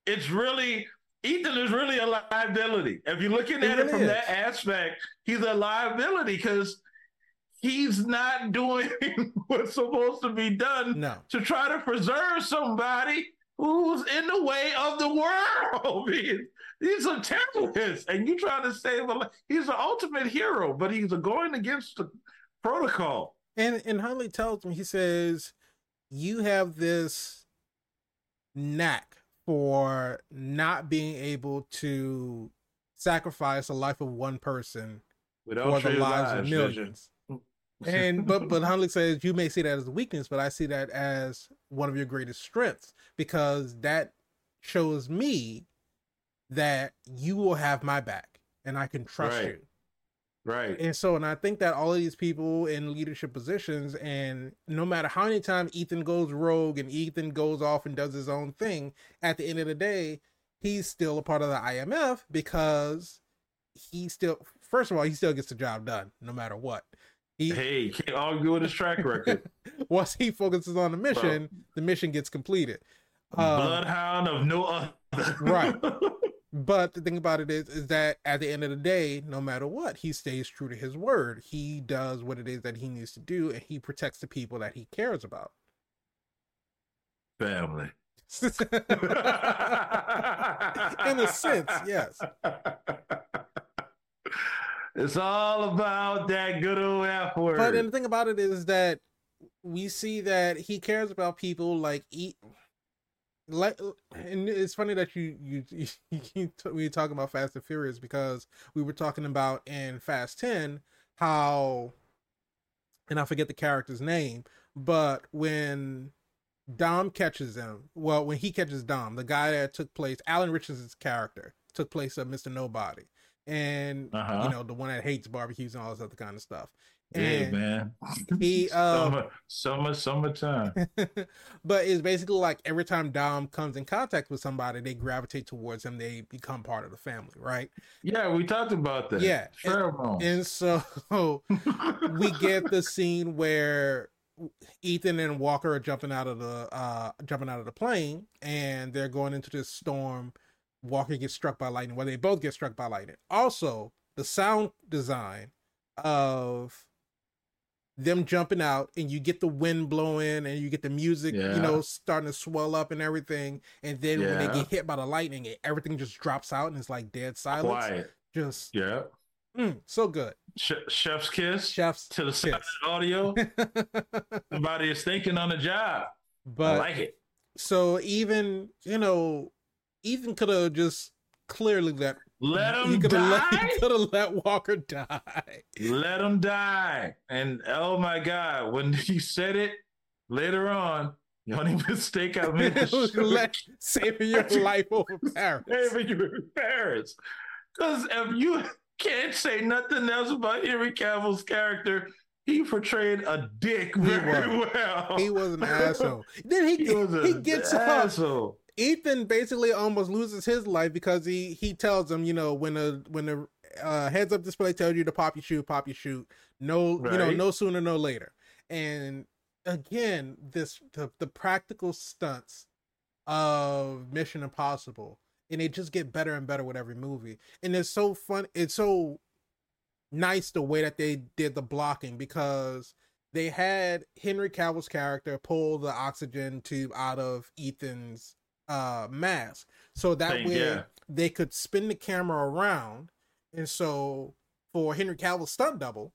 it's really Ethan is really a liability. If you're looking at it, it from is. that aspect, he's a liability because he's not <laughs> doing what's supposed to be done no. to try to preserve somebody who's in the way of the world. <laughs> he's a terrorist, and you're trying to save a life. He's the ultimate hero, but he's going against the protocol. And and Hunley tells him, he says, "You have this knack for not being able to sacrifice the life of one person Without for the lives, of millions. and but but Hunley says you may see that as a weakness, but I see that as one of your greatest strengths because that shows me that you will have my back and I can trust right. you. Right. And so, and I think that all of these people in leadership positions, and no matter how many times Ethan goes rogue and Ethan goes off and does his own thing, at the end of the day, he's still a part of the IMF because he still, first of all, he still gets the job done no matter what. He, hey, can't argue with his track record. <laughs> once he focuses on the mission, Bro. the mission gets completed. Um, Bloodhound of no other. right. <laughs> But the thing about it is, is that at the end of the day, no matter what, he stays true to his word. He does what it is that he needs to do, and he protects the people that he cares about. Family. <laughs> In a sense, yes. It's all about that good old F word. But the thing about it is that we see that he cares about people like eat. Like, and it's funny that you you, <laughs> you, you we talking about Fast and Furious because we were talking about in Fast Ten how, and I forget the character's name, but when Dom catches him, well, when he catches Dom, the guy that took place, Alan Ritchson's character took place of Mister Nobody and uh-huh. you know the one that hates barbecues and all this other kind of stuff. Yeah, man. He <laughs> um, summer, summer, summertime. <laughs> but it's basically like every time Dom comes in contact with somebody, they gravitate towards him. They become part of the family, right? Yeah, we talked about that. Yeah. And, and so <laughs> we get the scene where Ethan and Walker are jumping out of the uh jumping out of the plane, and they're going into this storm Walker gets struck by lightning, Well, they both get struck by lightning. Also, the sound design of them jumping out and you get the wind blowing and you get the music, yeah. you know, starting to swell up and everything. And then yeah. when they get hit by the lightning, everything just drops out and it's like dead silence. Quiet. Just yeah. Mm, so good. chef's kiss. Chef's to the side audio. <laughs> Somebody is thinking on the job. But I like it. So even, you know, Ethan could have just clearly let let him <laughs> die. Let, he could have let Walker die. Let him die. And oh my God, when <laughs> he said it later on, the only mistake I made let, <laughs> saving your life over Paris. Saving your Paris. Because if you can't say nothing else about Henry Cavill's character, he portrayed a dick very he well. He was an asshole. Then he, he, he gets asshole. Ethan basically almost loses his life because he he tells him, you know, when the when the uh, heads up display tells you to pop your shoot, pop your shoot. No, right. you know, no sooner, no later. And again, this the, the practical stunts of Mission Impossible, and they just get better and better with every movie. And it's so fun. It's so nice the way that they did the blocking because they had Henry Cavill's character pull the oxygen tube out of Ethan's uh mask so that Thing, way yeah. they could spin the camera around and so for henry cavill's stunt double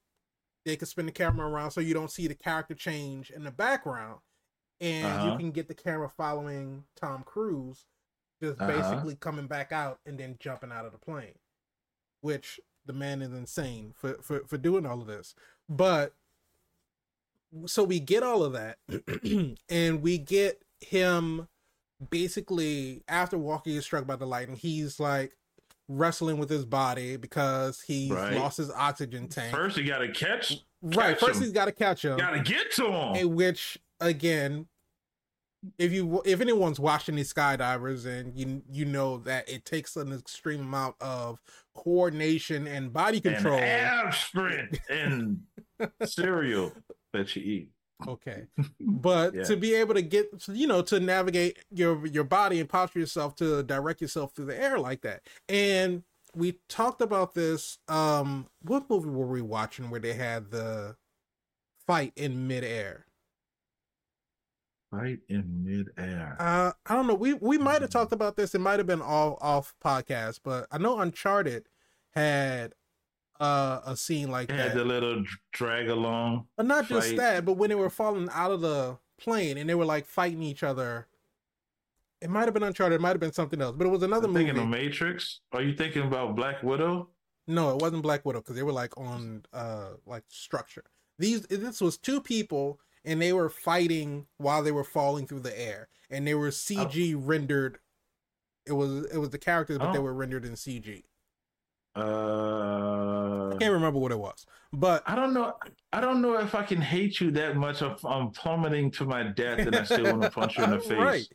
they could spin the camera around so you don't see the character change in the background and uh-huh. you can get the camera following tom cruise just uh-huh. basically coming back out and then jumping out of the plane which the man is insane for for, for doing all of this but so we get all of that <clears throat> and we get him basically after Walker is struck by the lightning, he's like wrestling with his body because he's right. lost his oxygen tank. First, you got to catch. Right. First, him. he's got to catch him. Got to get to him. In which, again, if you if anyone's watching these skydivers and you you know that it takes an extreme amount of coordination and body control, and ab sprint and cereal that you eat. Okay, <laughs> but Yeah. to be able to get, you know, to navigate your your body and posture yourself to direct yourself through the air like that, and we talked about this. Um, what movie were we watching where they had the fight in midair? fight in midair. Uh, I don't know. We we might have Mhm. talked about this. It might have been all off podcast, but I know Uncharted had uh a scene like It that. had the little drag along. But not just that, but when they were falling out of the plane and they were like fighting each other. It might have been Uncharted, it might have been something else, but it was another movie. thinking of Matrix. Are you thinking about Black Widow? No, it wasn't Black Widow because they were like on uh like structure. These this was two people and they were fighting while they were falling through the air and they were CG rendered. It was it was the characters, but they Oh. were rendered in CG. Uh, I can't remember what it was, but I don't know. I don't know if I can hate you that much if I'm plummeting to my death and I still want to <laughs> punch you in the face. Right.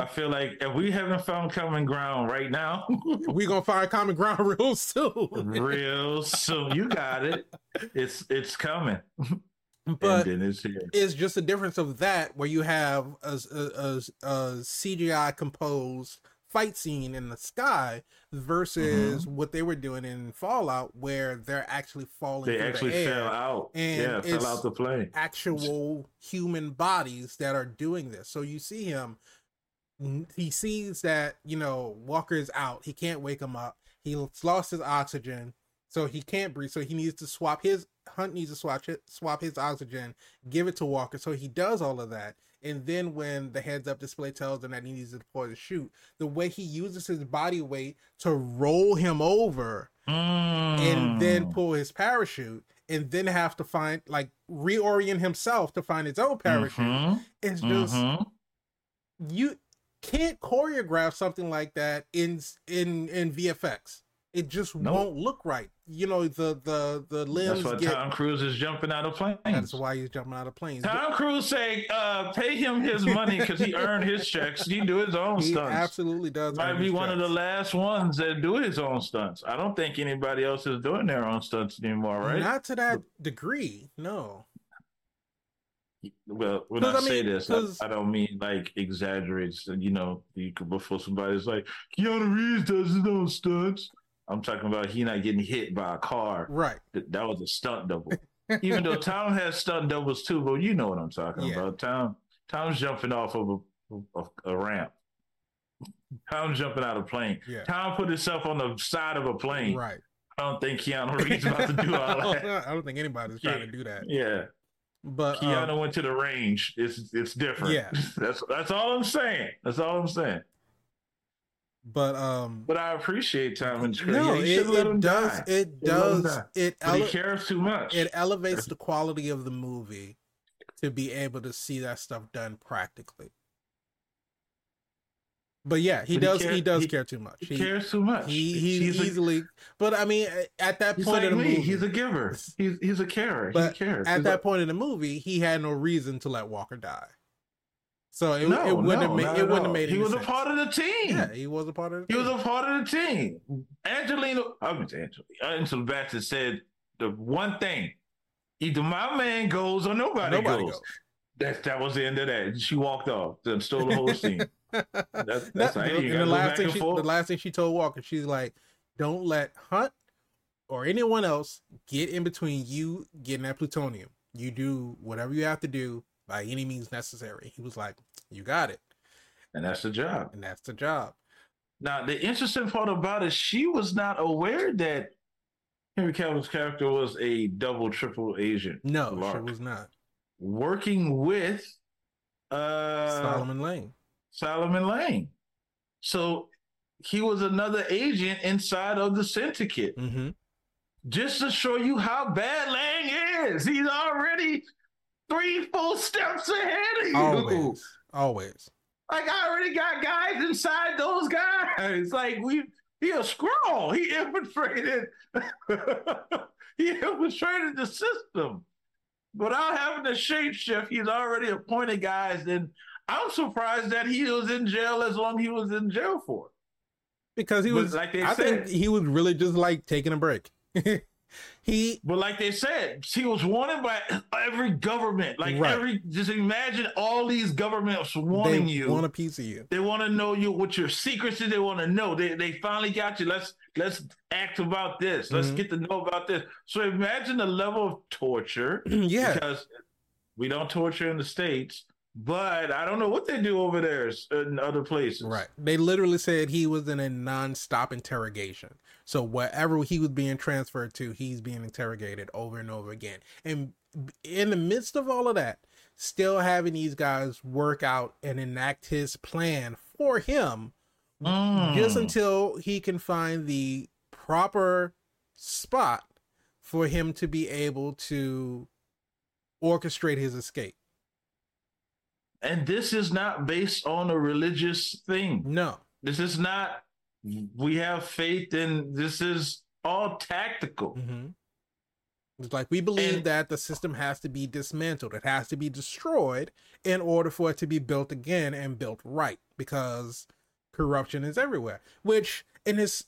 I feel like if we haven't found common ground right now, <laughs> we gonna find common ground <laughs> real soon. real soon, you got it. It's it's coming, But and then it's here. is just a difference of that where you have a, a, a, a CGI composed fight scene in the sky versus mm-hmm. what they were doing in Fallout where they're actually falling They actually the air. fell out. and yeah, it's- fell out the plane. actual human bodies that are doing this. So you see him, he sees that, you know, Walker's out. He can't wake him up. He's lost his oxygen, so he can't breathe. So he needs to swap his Hunt needs to swap it, swap his oxygen, give it to Walker. So he does all of that. And then when the heads up display tells him that he needs to deploy the chute, the way he uses his body weight to roll him over and then Mm. pull his parachute and then have to find like reorient himself to find his own parachute. Mhm, It's just mhm. you can't choreograph something like that in in in VFX. It just Nope. won't look right. You know the the the limbs That's why get. Tom Cruise is jumping out of planes. That's why he's jumping out of planes. Tom Cruise say, uh, pay him his money because he earned his checks. He do his own <laughs> He stunts. absolutely does. Might earn be his one of the last ones that do his own stunts. I don't think anybody else is doing their own stunts anymore, right? Not to that degree. No. well, when I, I say this, I, I don't mean like exaggerates. You know, you could before somebody's like Keanu Reeves does his own stunts. I'm talking about he not getting hit by a car. Right. That, that was a stunt double. Even though Tom has stunt doubles too, but you know what I'm talking Yeah. about. Tom, Tom's jumping off of a, a, a ramp. Tom's jumping out of a plane. Yeah. Tom put himself on the side of a plane. Right. I don't think Keanu Reeves about to do all <laughs> that. I don't think anybody's trying Yeah. to do that. Yeah, But um, Keanu went to the range. It's it's different. Yeah. <laughs> that's that's all I'm saying. That's all I'm saying. But um But I appreciate Tom and Chris. no, yeah, it, it does it let him does it But he cares too much. it elevates <laughs> the quality of the movie to be able to see that stuff done practically. But yeah, he But he does. care- he does he- care too much. he cares too much. He he's, he's a, easily. but I mean, at that point like in the me. movie, He's a giver. <laughs> He's he's a carer. But he cares. at He's that a- point in the movie, he had no reason to let Walker die. So it, no, it wouldn't no, have made it wouldn't have made He was sense. a part of the team. Yeah, he was a part of the He was team. a part of the team. Angelina, I mean, Angelina, uh, Angela Bassett said the one thing: either my man goes or nobody, Nobody goes. goes. That that was the end of that. She walked off and stole the whole scene. <laughs> That's, that's ain't the last thing she, forth. the last thing she told Walker, she's like, "Don't let Hunt or anyone else get in between you getting that plutonium. You do whatever you have to do by any means necessary." He was like, "You got it," and that's the job. and that's the job. Now, the interesting part about it, she was not aware that Henry Cavill's character was a double, triple agent. No, she was not. working with uh Solomon Lane. Solomon Lane. So he was another agent inside of the syndicate. Mm-hmm. Just to show you how bad Lane is. He's already three, full steps ahead of you. Always, always. Like I already got guys inside those guys. Like we he a scroll. He infiltrated <laughs> he infiltrated the system. Without having to shape shift, he's already appointed guys. And I'm surprised that he was in jail as long as he was in jail for. Because he But was, like they I said- think he was really just like taking a break. <laughs> he but like they said, he was wanted by every government. Like right. every just imagine all these governments wanting they you. Want a piece of you. They want to know you what your secrets is. They want to know. They they finally got you. Let's let's act about this. Let's mm-hmm. get to know about this. So imagine the level of torture. <clears throat> yeah. Because we don't torture in the States but I don't know what they do over there in other places. Right. They literally said he was in a non-stop interrogation. So wherever he was being transferred to, he's being interrogated over and over again. And in the midst of all of that, still having these guys work out and enact his plan for him mm. just until he can find the proper spot for him to be able to orchestrate his escape. And this is not based on a religious thing. No. This is not, we have faith in this is all tactical. Mm-hmm. It's like we believe and, that the system has to be dismantled, it has to be destroyed in order for it to be built again and built right because corruption is everywhere. Which in this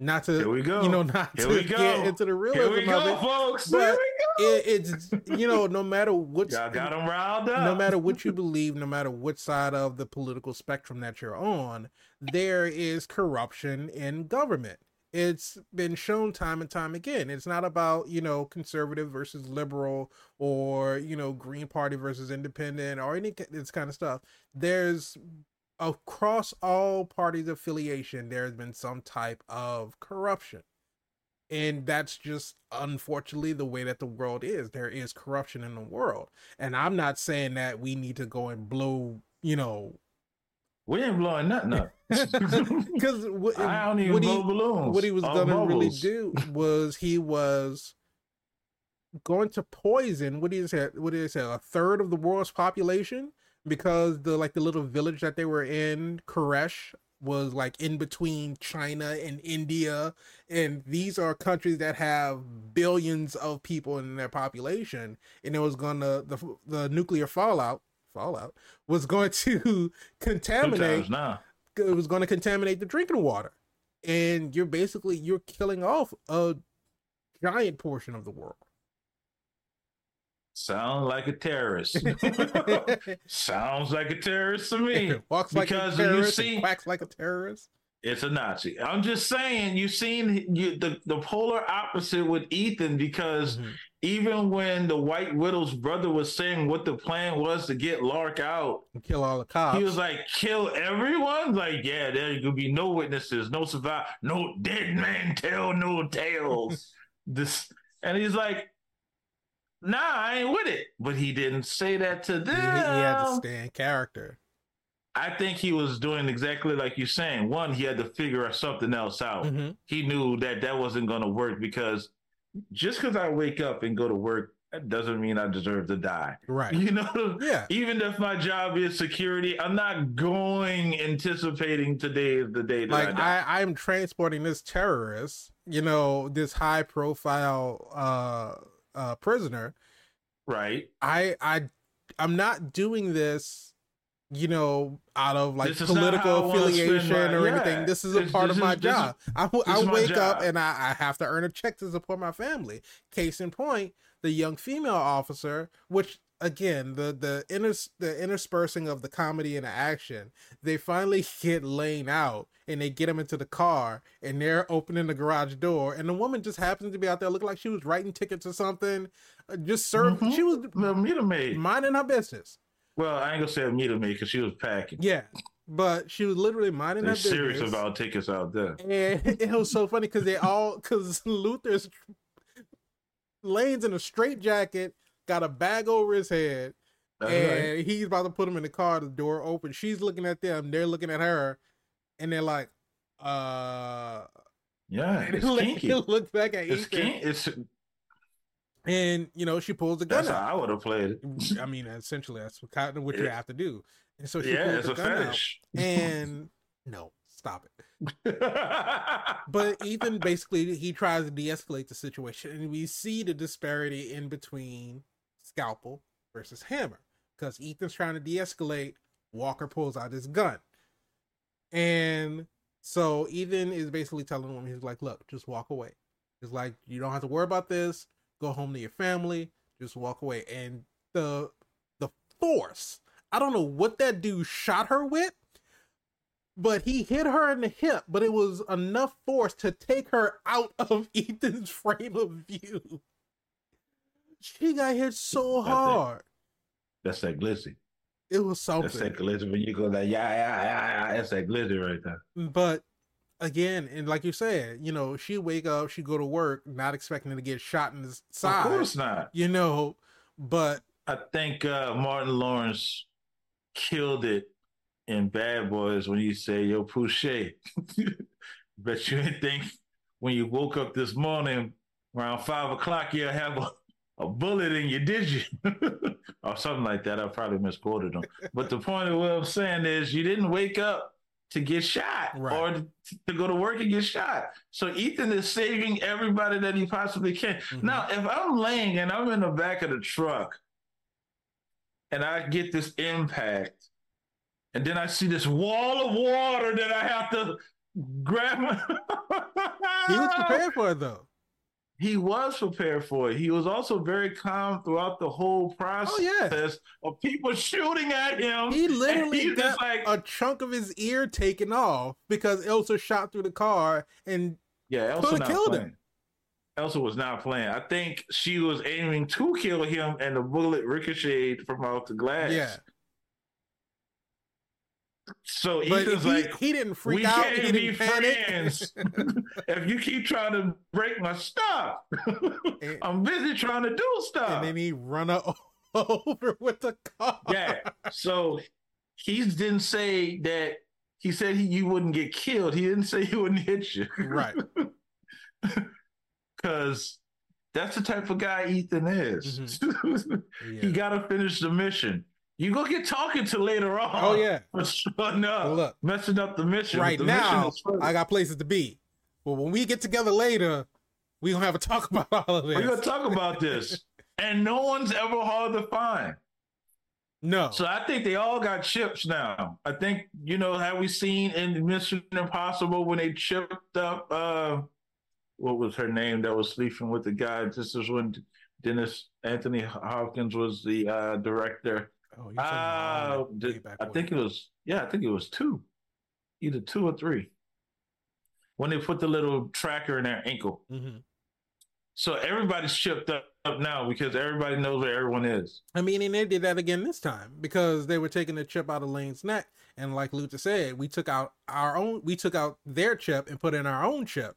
not to Here we go. you know <laughs> not Here to get into the realism Here we go, of it, folks. but it, it's you know no matter what y'all got them riled up. No matter what you <laughs> believe, no matter what side of the political spectrum that you're on, there is corruption in government. It's been shown time and time again. It's not about you know conservative versus liberal or you know Green Party versus Independent or any this kind of stuff. There's across all parties affiliation, there has been some type of corruption. And that's just unfortunately the way that the world is. There is corruption in the world. And I'm not saying that we need to go and blow, you know. We ain't blowing nothing up. <laughs> <laughs> Because what, I don't even what blow he, balloons. What he was going to really do was he was going to poison, what did he say? What did he say? A third of the world's population because the like the little village that they were in, Koresh, was like in between China and India, and these are countries that have billions of people in their population, and it was gonna the the nuclear fallout fallout was going to <laughs> contaminate. It was going to contaminate the drinking water, and you're basically you're killing off a giant portion of the world. Sounds like a terrorist. <laughs> <laughs> Sounds like a terrorist to me. <laughs> Walks like because a terrorist, you see, quacks like a terrorist. It's a Nazi. I'm just saying, you've seen you, the, the polar opposite with Ethan because mm-hmm. even when the White Widow's brother was saying what the plan was to get Lark out, and kill all the cops, he was like, kill everyone? Like, yeah, there could be no witnesses, no survive, no dead man tell no tales. this, and he's like, nah, I ain't with it. But he didn't say that to them. He, he had to stay in character. I think he was doing exactly like you're saying. One, he had to figure something else out. Mm-hmm. He knew that that wasn't going to work because just because I wake up and go to work, that doesn't mean I deserve to die. Right. <laughs> You know? Yeah. Even if my job is security, I'm not going anticipating today is the day that like I, I I'm transporting this terrorist, you know, this high profile uh uh, prisoner, right? I I I'm not doing this, you know, out of like political affiliation my, or yeah. anything. This is a this, part this of my is, job. I, I wake up and I, I have to earn a check to support my family. Case in point, the young female officer, which again the the inter the interspersing of the comedy and the action they finally <laughs> get lane out and they get him into the car and they're opening the garage door and the woman just happens to be out there looking like she was writing tickets or something uh, just serving mm-hmm. she was the meter maid minding her business well i ain't gonna say a meter maid because she was packing yeah but she was literally minding They're her business. serious about tickets out there and <laughs> it was so funny because they all because <laughs> luther's lane's in a straight jacket got a bag over his head, That's and right. he's about to put him in the car. The door open. She's looking at them. They're looking at her, and they're like, "Uh." Yeah, <laughs> it's look, kinky. look back at it's Ethan. It's and you know she pulls the gun. That's out. how I would have played it. I mean, essentially, that's kind of what it, you have to do. And so she yeah, pulls the gun fetish. out. And <laughs> no, stop it. <laughs> but Ethan basically he tries to de-escalate the situation, and we see the disparity in between scalpel versus hammer because Ethan's trying to de-escalate. Walker pulls out his gun, and so Ethan is basically telling him he's like, "Look, just walk away. It's like you don't have to worry about this. Go home to your family. Just walk away. And the the force. I don't know what that dude shot her with, but he hit her in the hip. But it was enough force to take her out of <laughs> Ethan's frame of view. She got hit so hard. That's that glizzy. It was something. That's that glizzy when you go like yeah yeah yeah yeah. That's that glizzy right there. But again, and like you said, you know, she wake up, she go to work, not expecting to get shot in the side. Of course not. You know, but I think uh, Martin Lawrence killed it in Bad Boys when he said, "Yo, Pouche, <laughs> bet you didn't think when you woke up this morning around five o'clock you'll have a, a bullet in you, did you?" <laughs> or something like that. I probably misquoted him. But the point of what I'm saying is, you didn't wake up to get shot Right. or to, go to work and get shot. So Ethan is saving everybody that he possibly can. Mhm. Now, if I'm laying and I'm in the back of the truck and I get this impact, and then I see this wall of water that I have to <laughs> grab. My... he was prepared for it though. He was prepared for it. He was also very calm throughout the whole process Oh yeah. of people <laughs> shooting at him. He literally got just like, a chunk of his ear taken off because Ilsa shot through the car and Yeah, Ilsa killed him. Ilsa was not playing. I think she was aiming to kill him, and the bullet ricocheted from off the glass. yeah. So Ethan's he, like, he didn't freak we out. can't He be didn't panic. friends <laughs> if you keep trying to break my stuff. and, <laughs> I'm busy trying to do stuff. and then he run <laughs> over with the car. yeah. So he didn't say that. He said he, you wouldn't get killed. He didn't say he wouldn't hit you. Right. Because that's the type of guy Ethan is. Mm-hmm. Yeah. He got to finish the mission. You go get talking to later on. Oh yeah. For showing up, Well, look, messing up the mission. right the now is first. I got places to be. But when we get together later, we gonna have a talk <laughs> about all of this. We're gonna talk about this, <laughs> and no one's ever hard to find. no. So I think they all got chips now. I think you know have we seen in Mission Impossible when they chipped up uh what was her name that was sleeping with the guy? This is when Dennis Anthony Hopkins was the uh director. Oh, you're Uh, talking about way did- back I think it was yeah, I think it was two, either two or three. When they put the little tracker in their ankle, Mhm. so everybody's chipped up, up now because everybody knows where everyone is. I mean, and they did that again this time because they were taking the chip out of Lane's neck, and like Luther said, we took out our own, we took out their chip and put in our own chip,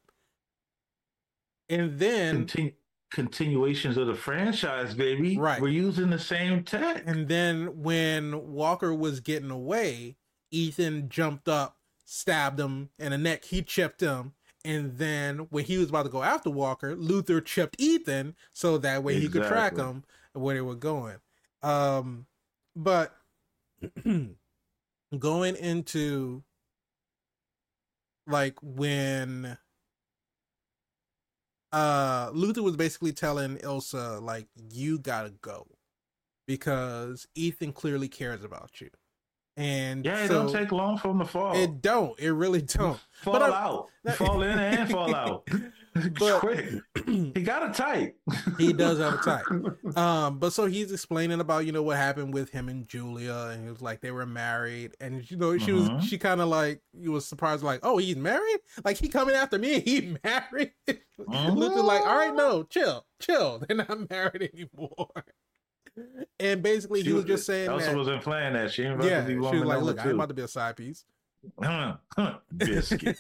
and then Continu- continuations of the franchise, baby. Right. We're using the same tech. and then when Walker was getting away, Ethan jumped up, stabbed him in the neck. He chipped him. And then when he was about to go after Walker, Luther chipped Ethan so that way he could track Exactly. him where they were going. Um, but <clears throat> going into like when uh Luther was basically telling Ilsa like you gotta go because Ethan clearly cares about you. And yeah, it so don't take long for them to fall. it don't. It really don't. fall out. that- <laughs> fall in and fall out. <laughs> <laughs> But- Quick. <clears throat> He got a type. He does have a <laughs> type. Um, but so he's explaining about you know what happened with him and Julia, and he was like they were married, and you know she Mhm. was she kind of like he was surprised like oh he's married, like he coming after me, and he <laughs> married. Luther's like all right, no, chill, chill, they're not married anymore. And basically, he was just saying Ilsa that. wasn't playing that. She ain't yeah, she was like, "Look, I'm about to be a side piece." Huh, huh, Biscuit.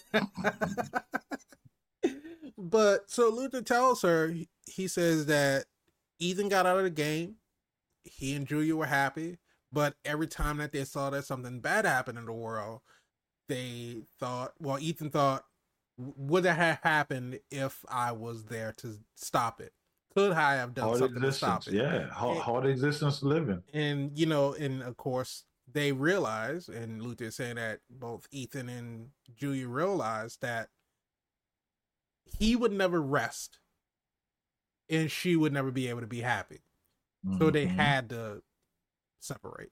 But so Luther tells her, he- says that Ethan got out of the game. He and Julia were happy, but every time that they saw that something bad happened in the world, they thought, well, Ethan thought, would that have happened if I was there to stop it? Could I have done hard something to stop it? Yeah, hard, And- hard existence living. and you know, and of course they realize, and Luther is saying that both Ethan and Julia realized that he would never rest, and she would never be able to be happy. So they Mhm. had to separate.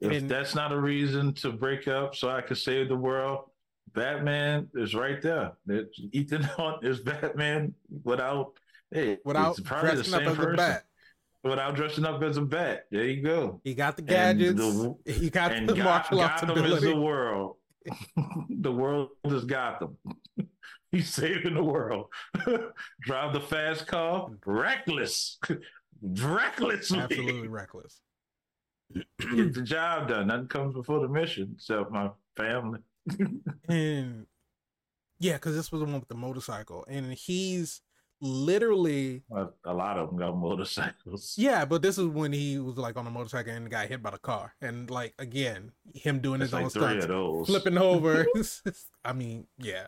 If and- that's not a reason to break up so I could save the world, Batman is right there. It's Ethan Hunt is Batman without hey, without dressing up as person. a bat. Without dressing up as a bat. There you go. He got the gadgets. The, he got the martial arts ability. Is the world. The world is Gotham. <laughs> He's saving the world. <laughs> Drive the fast car, reckless, <laughs> recklessly, absolutely reckless. <clears throat> Get the job done. Nothing comes before the mission, except my family. and yeah, because this was the one with the motorcycle, and he's literally a lot of them got motorcycles. <laughs> Yeah, but this is when he was like on a motorcycle and got hit by the car, and like again, him doing his like own stunts, flipping <laughs> over. <laughs> I mean, yeah,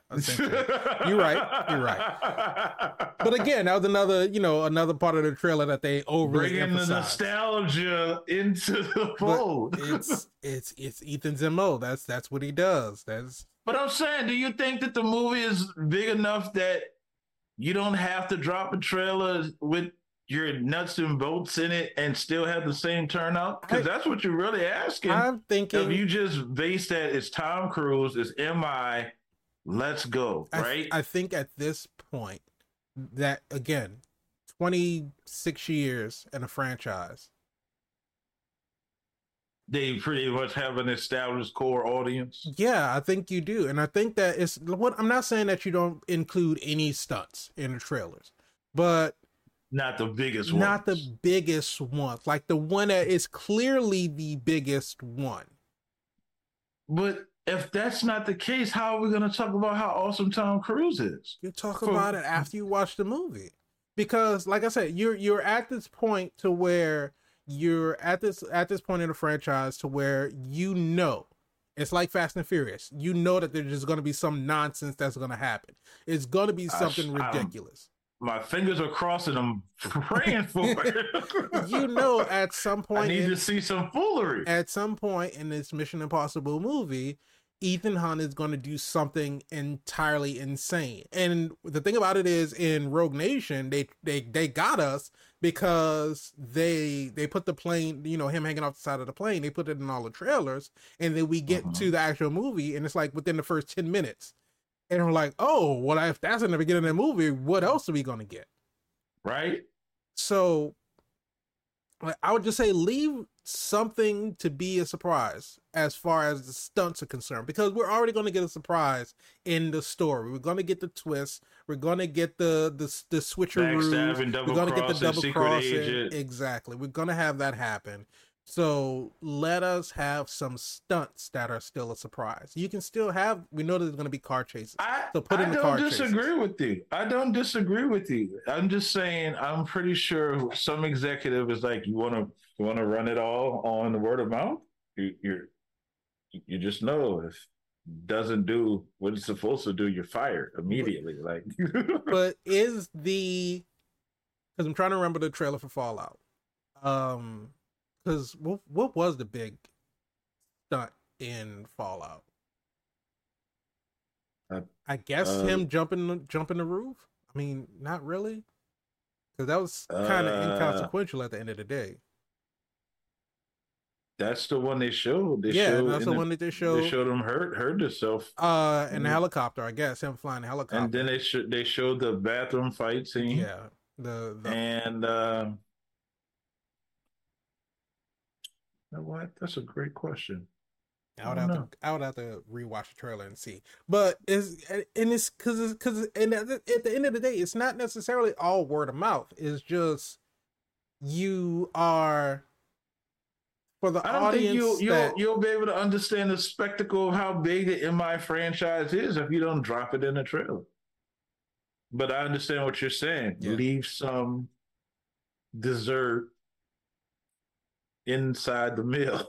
you're right, you're right. But again, that was another, you know, another part of the trailer that they over bringing the nostalgia into the fold. it's it's it's Ethan Zemo. That's that's what he does. That's. But I'm saying, do you think that the movie is big enough that you don't have to drop a trailer with your nuts and bolts in it and still have the same turnout? Because that's what you're really asking. I'm thinking if you just base that it's Tom Cruise, it's MI, let's go, I, right? I think at this point that again, 26 years in a franchise they pretty much have an established core audience. Yeah, I think you do, and I think that it's what I'm not saying that you don't include any stunts in the trailers, but not the biggest ones. Not the biggest ones, like the one that is clearly the biggest one. But if that's not the case, how are we going to talk about how awesome Tom Cruise is? You talk For... about it after you watch the movie, because, like I said, you're you're at this point to where you're at this at this point in the franchise to where you know it's like Fast and Furious. You know that there's just going to be some nonsense that's going to happen. It's going to be something I, ridiculous. my fingers are crossing. I'm praying <laughs> for it. you know, at some point, I need in, to see some foolery. At some point in this Mission Impossible movie, Ethan Hunt is going to do something entirely insane. And the thing about it is, in Rogue Nation, they they they got us because they they put the plane, you know, him hanging off the side of the plane. They put it in all the trailers, and then we get uh-huh. to the actual movie, and it's like within the first ten minutes, and we're like, oh, well, if that's in the beginning of the movie, what else are we gonna get? Right. So, I would just say leave something to be a surprise as far as the stunts are concerned because we're already going to get a surprise in the story we're going to get the twist we're going to get the the, the switcheroo we're going to get the double crossing exactly we're going to have that happen so let us have some stunts that are still a surprise. You can still have. We know there's going to be car chases. I, so put in I the don't disagree chases. with you. I don't disagree with you. I'm just saying. I'm pretty sure some executive is like, you want to you want to run it all on the word of mouth. You you're you just know if doesn't do what it's supposed to do, you're fired immediately. Like, <laughs> but is the because I'm trying to remember the trailer for Fallout. Um, because what what was the big stunt in Fallout? Uh, I guess uh, him jumping jumping the roof. I mean, not really, because that was kind of uh, inconsequential at the end of the day. That's the one they showed. They yeah, showed that's the, the, one that they showed. They showed him hurt hurt himself. Uh, in the helicopter, I guess him flying the helicopter. And then they sh- they showed the bathroom fight scene. Yeah, the, the... and uh, what? That's a great question. I would I have know. to I would have to rewatch the trailer and see. But it's and it's because it's because and at the, at the end of the day, it's not necessarily all word of mouth. It's just you are for the I don't audience. Think you, you'll, that, you'll be able to understand the spectacle of how big the MI franchise is if you don't drop it in the trailer. But I understand what you're saying. Yeah. Leave some dessert inside the mill.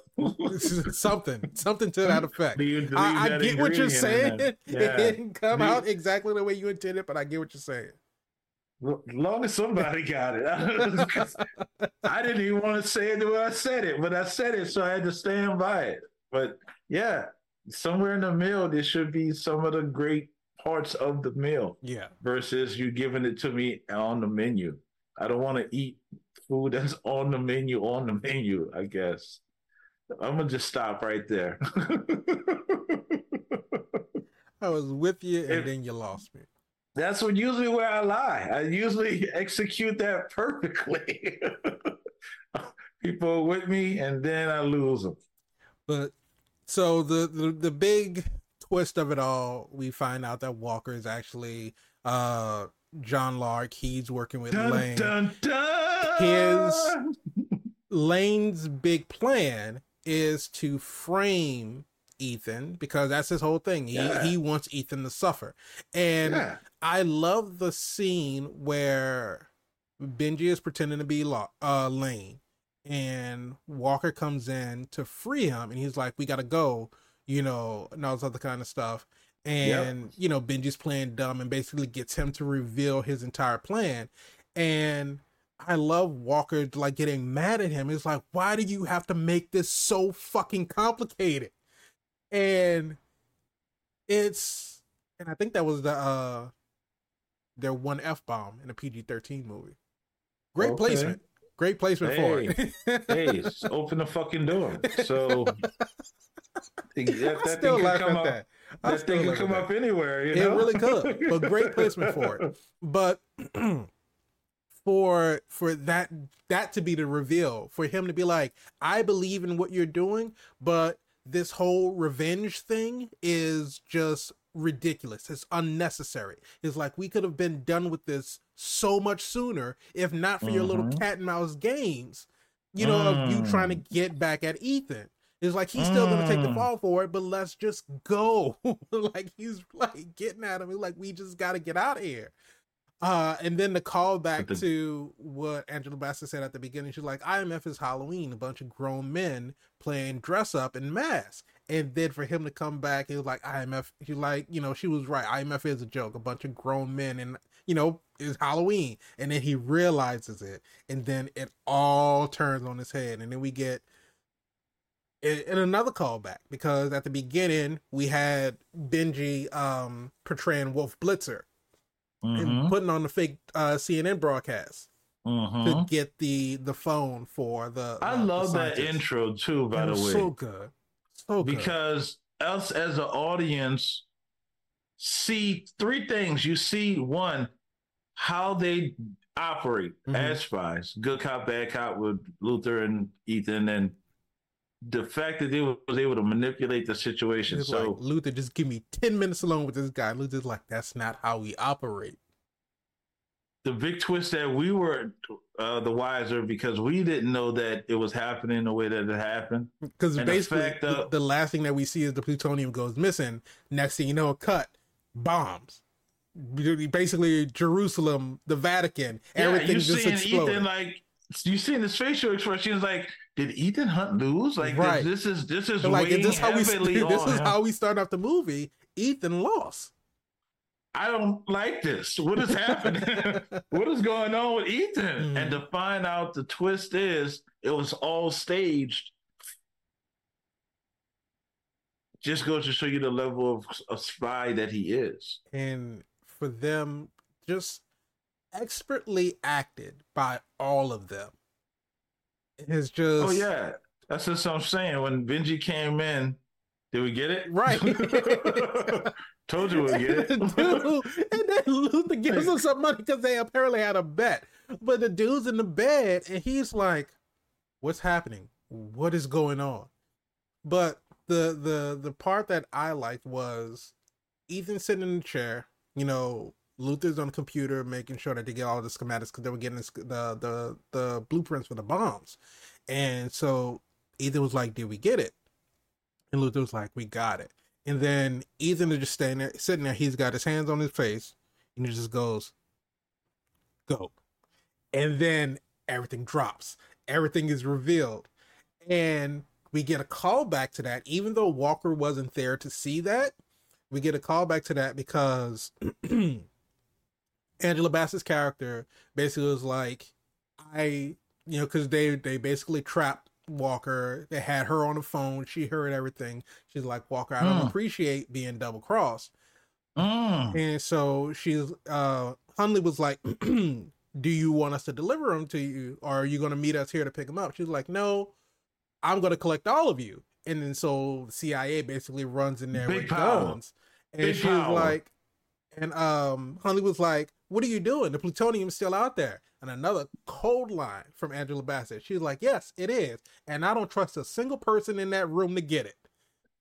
something, something to that effect. <laughs> I, I get what you're saying. <laughs> Yeah. It didn't come out exactly the way you intended, but I get what you're saying. As long as somebody got it. <laughs> I didn't even want to say it the way I said it, but I said it, so I had to stand by it. But yeah, somewhere in the meal, there should be some of the great parts of the meal. Yeah. Versus you giving it to me on the menu. I don't want to eat food that's <laughs> on the menu on the menu, I guess. I'm gonna just stop right there. <laughs> I was with you, and if, then you lost me. That's what usually where I lie. I usually <laughs> execute that perfectly. <laughs> People are with me, and then I lose them. But so the, the the big twist of it all, we find out that Walker is actually uh John Lark. He's working with dun, Lane. Dun, dun. His Lane's big plan is to frame Ethan because that's his whole thing. He yeah. he wants Ethan to suffer. And yeah. I love the scene where Benji is pretending to be uh, Lane and Walker comes in to free him and he's like, We gotta go, you know, and all this other kind of stuff. And yep. you know, Benji's playing dumb and basically gets him to reveal his entire plan. And I love Walker like getting mad at him. It's like, why do you have to make this so fucking complicated? And it's and I think that was the uh their one F bomb in a PG thirteen movie. Great okay. placement. Great placement hey, for it. hey, <laughs> open the fucking door. So <laughs> that, that thing could come up. That, that thing could come up anywhere. You know? It really could. But great <laughs> placement for it. But <clears throat> for for that that to be the reveal, for him to be like, I believe in what you're doing, but this whole revenge thing is just ridiculous. It's unnecessary. It's like we could have been done with this so much sooner if not for mm-hmm. your little mm-hmm. cat and mouse games, you know, mm. of you trying to mm. get back at Ethan. It's like he's still mm. gonna take the mm. fall for it, but let's just go. <laughs> like he's like getting at him. He's like, we just gotta get out of here. Uh, and then the callback the... to what Angela Bassett said at the beginning, she's like, IMF is Halloween, a bunch of grown men playing dress up in masks. And then for him to come back, he was like, IMF, he like, you know, she was right. IMF is a joke, a bunch of grown men and you know, is Halloween. And then he realizes it. And then it all turns on his head. And then we get in another callback because at the beginning we had Benji um portraying Wolf Blitzer mm-hmm. and putting on the fake uh, CNN broadcast mm-hmm. to get the the phone for the. I love the that intro too. By the way, so good, so good. Because us as an audience see three things. You see one how they operate mm-hmm. as spies, good cop, bad cop with Luther and Ethan, and the fact that they was able to manipulate the situation. So like, Luther, just give me ten minutes alone with this guy. Luther's like, that's not how we operate. The big twist that we were uh, the wiser because we didn't know that it was happening the way that it happened. Because basically, the, the, the, last thing that we see is the plutonium goes missing. Next thing you know, a cut bombs. Basically, Jerusalem, the Vatican, yeah, everything just exploded. Ethan, like you see in his facial expression, like did Ethan Hunt lose? Like right. this, this is this is like is this how we <laughs> this is how we start off the movie. Ethan lost. I don't like this. What is happening? <laughs> what is going on with Ethan? Mm. And to find out the twist is it was all staged. Just goes to show you the level of, of spy that he is. And for them, just expertly acted by all of them. It's oh, just oh yeah, that's just what I'm saying. When Benji came in, did we get it? Right. <laughs> Told you we'd get it. <laughs> Dude, and then Luther gives him some money because they apparently had a bet. But the dude's in the bed and he's like, "What's happening? What is going on?" But the the the part that I liked was Ethan sitting in the chair. You know, Luther's on the computer making sure that they get all the schematics because they were getting the the the blueprints for the bombs. And so Ethan was like, "Did we get it?" And Luther was like, "We got it." And then Ethan is just standing there, sitting there. He's got his hands on his face, and he just goes, "Go," and then everything drops. Everything is revealed, and we get a call back to that. Even though Walker wasn't there to see that, we get a call back to that because <clears throat> Angela Bassett's character basically was like, I, you know, because they they basically trapped Walker. They had her on the phone. She heard everything. She's like, Walker, I don't mm. appreciate being double crossed. Mm. And so she's uh Hunley was like, <clears throat> Do you want us to deliver them to you, or are you going to meet us here to pick them up? She's like, No, I'm going to collect all of you. And then so CIA basically runs in there Big with power. guns And Big she was power. like, and um, Hunley was like, "What are you doing? The plutonium's still out there." And another cold line from Angela Bassett. She's like, "Yes, it is, and I don't trust a single person in that room to get it.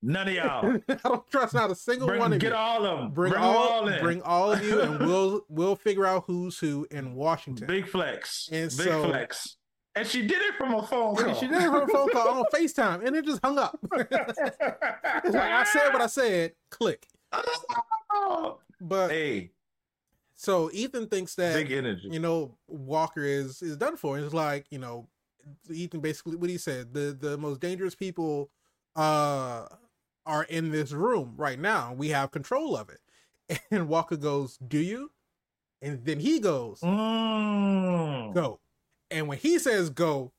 None of y'all. <laughs> I don't trust not a single Bring, one of get you. all of them. Bring, Bring, all, all in. bring all of you, and we'll <laughs> we'll figure out who's who in Washington." Big flex. And Big so- flex. And she did it from a phone call. She did her phone call on <laughs> FaceTime, and it just hung up. like I said what I said. Click. But hey, so Ethan thinks that big energy. you know Walker is is done for. It's like you know Ethan basically what he said. The the most dangerous people uh are in this room right now. We have control of it. <laughs> And Walker goes, "Do you?" And then he goes, Mm. "Go." And when he says "go,"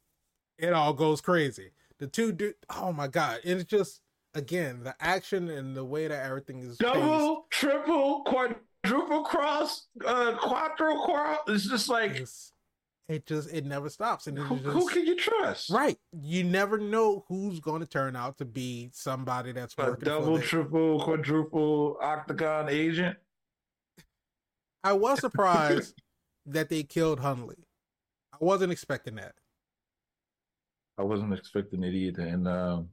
it all goes crazy. The two do. Oh my god! And it's just again the action and the way that everything is paced. Double, triple, quadruple cross, uh, quadruple cross. It's just like It's, it just it never stops, and who, just, who can you trust? Right. You never know who's going to turn out to be somebody that's A working double, triple, quadruple octagon agent. I was <laughs> surprised that they killed Hunley. I wasn't expecting that. I wasn't expecting it either. And um,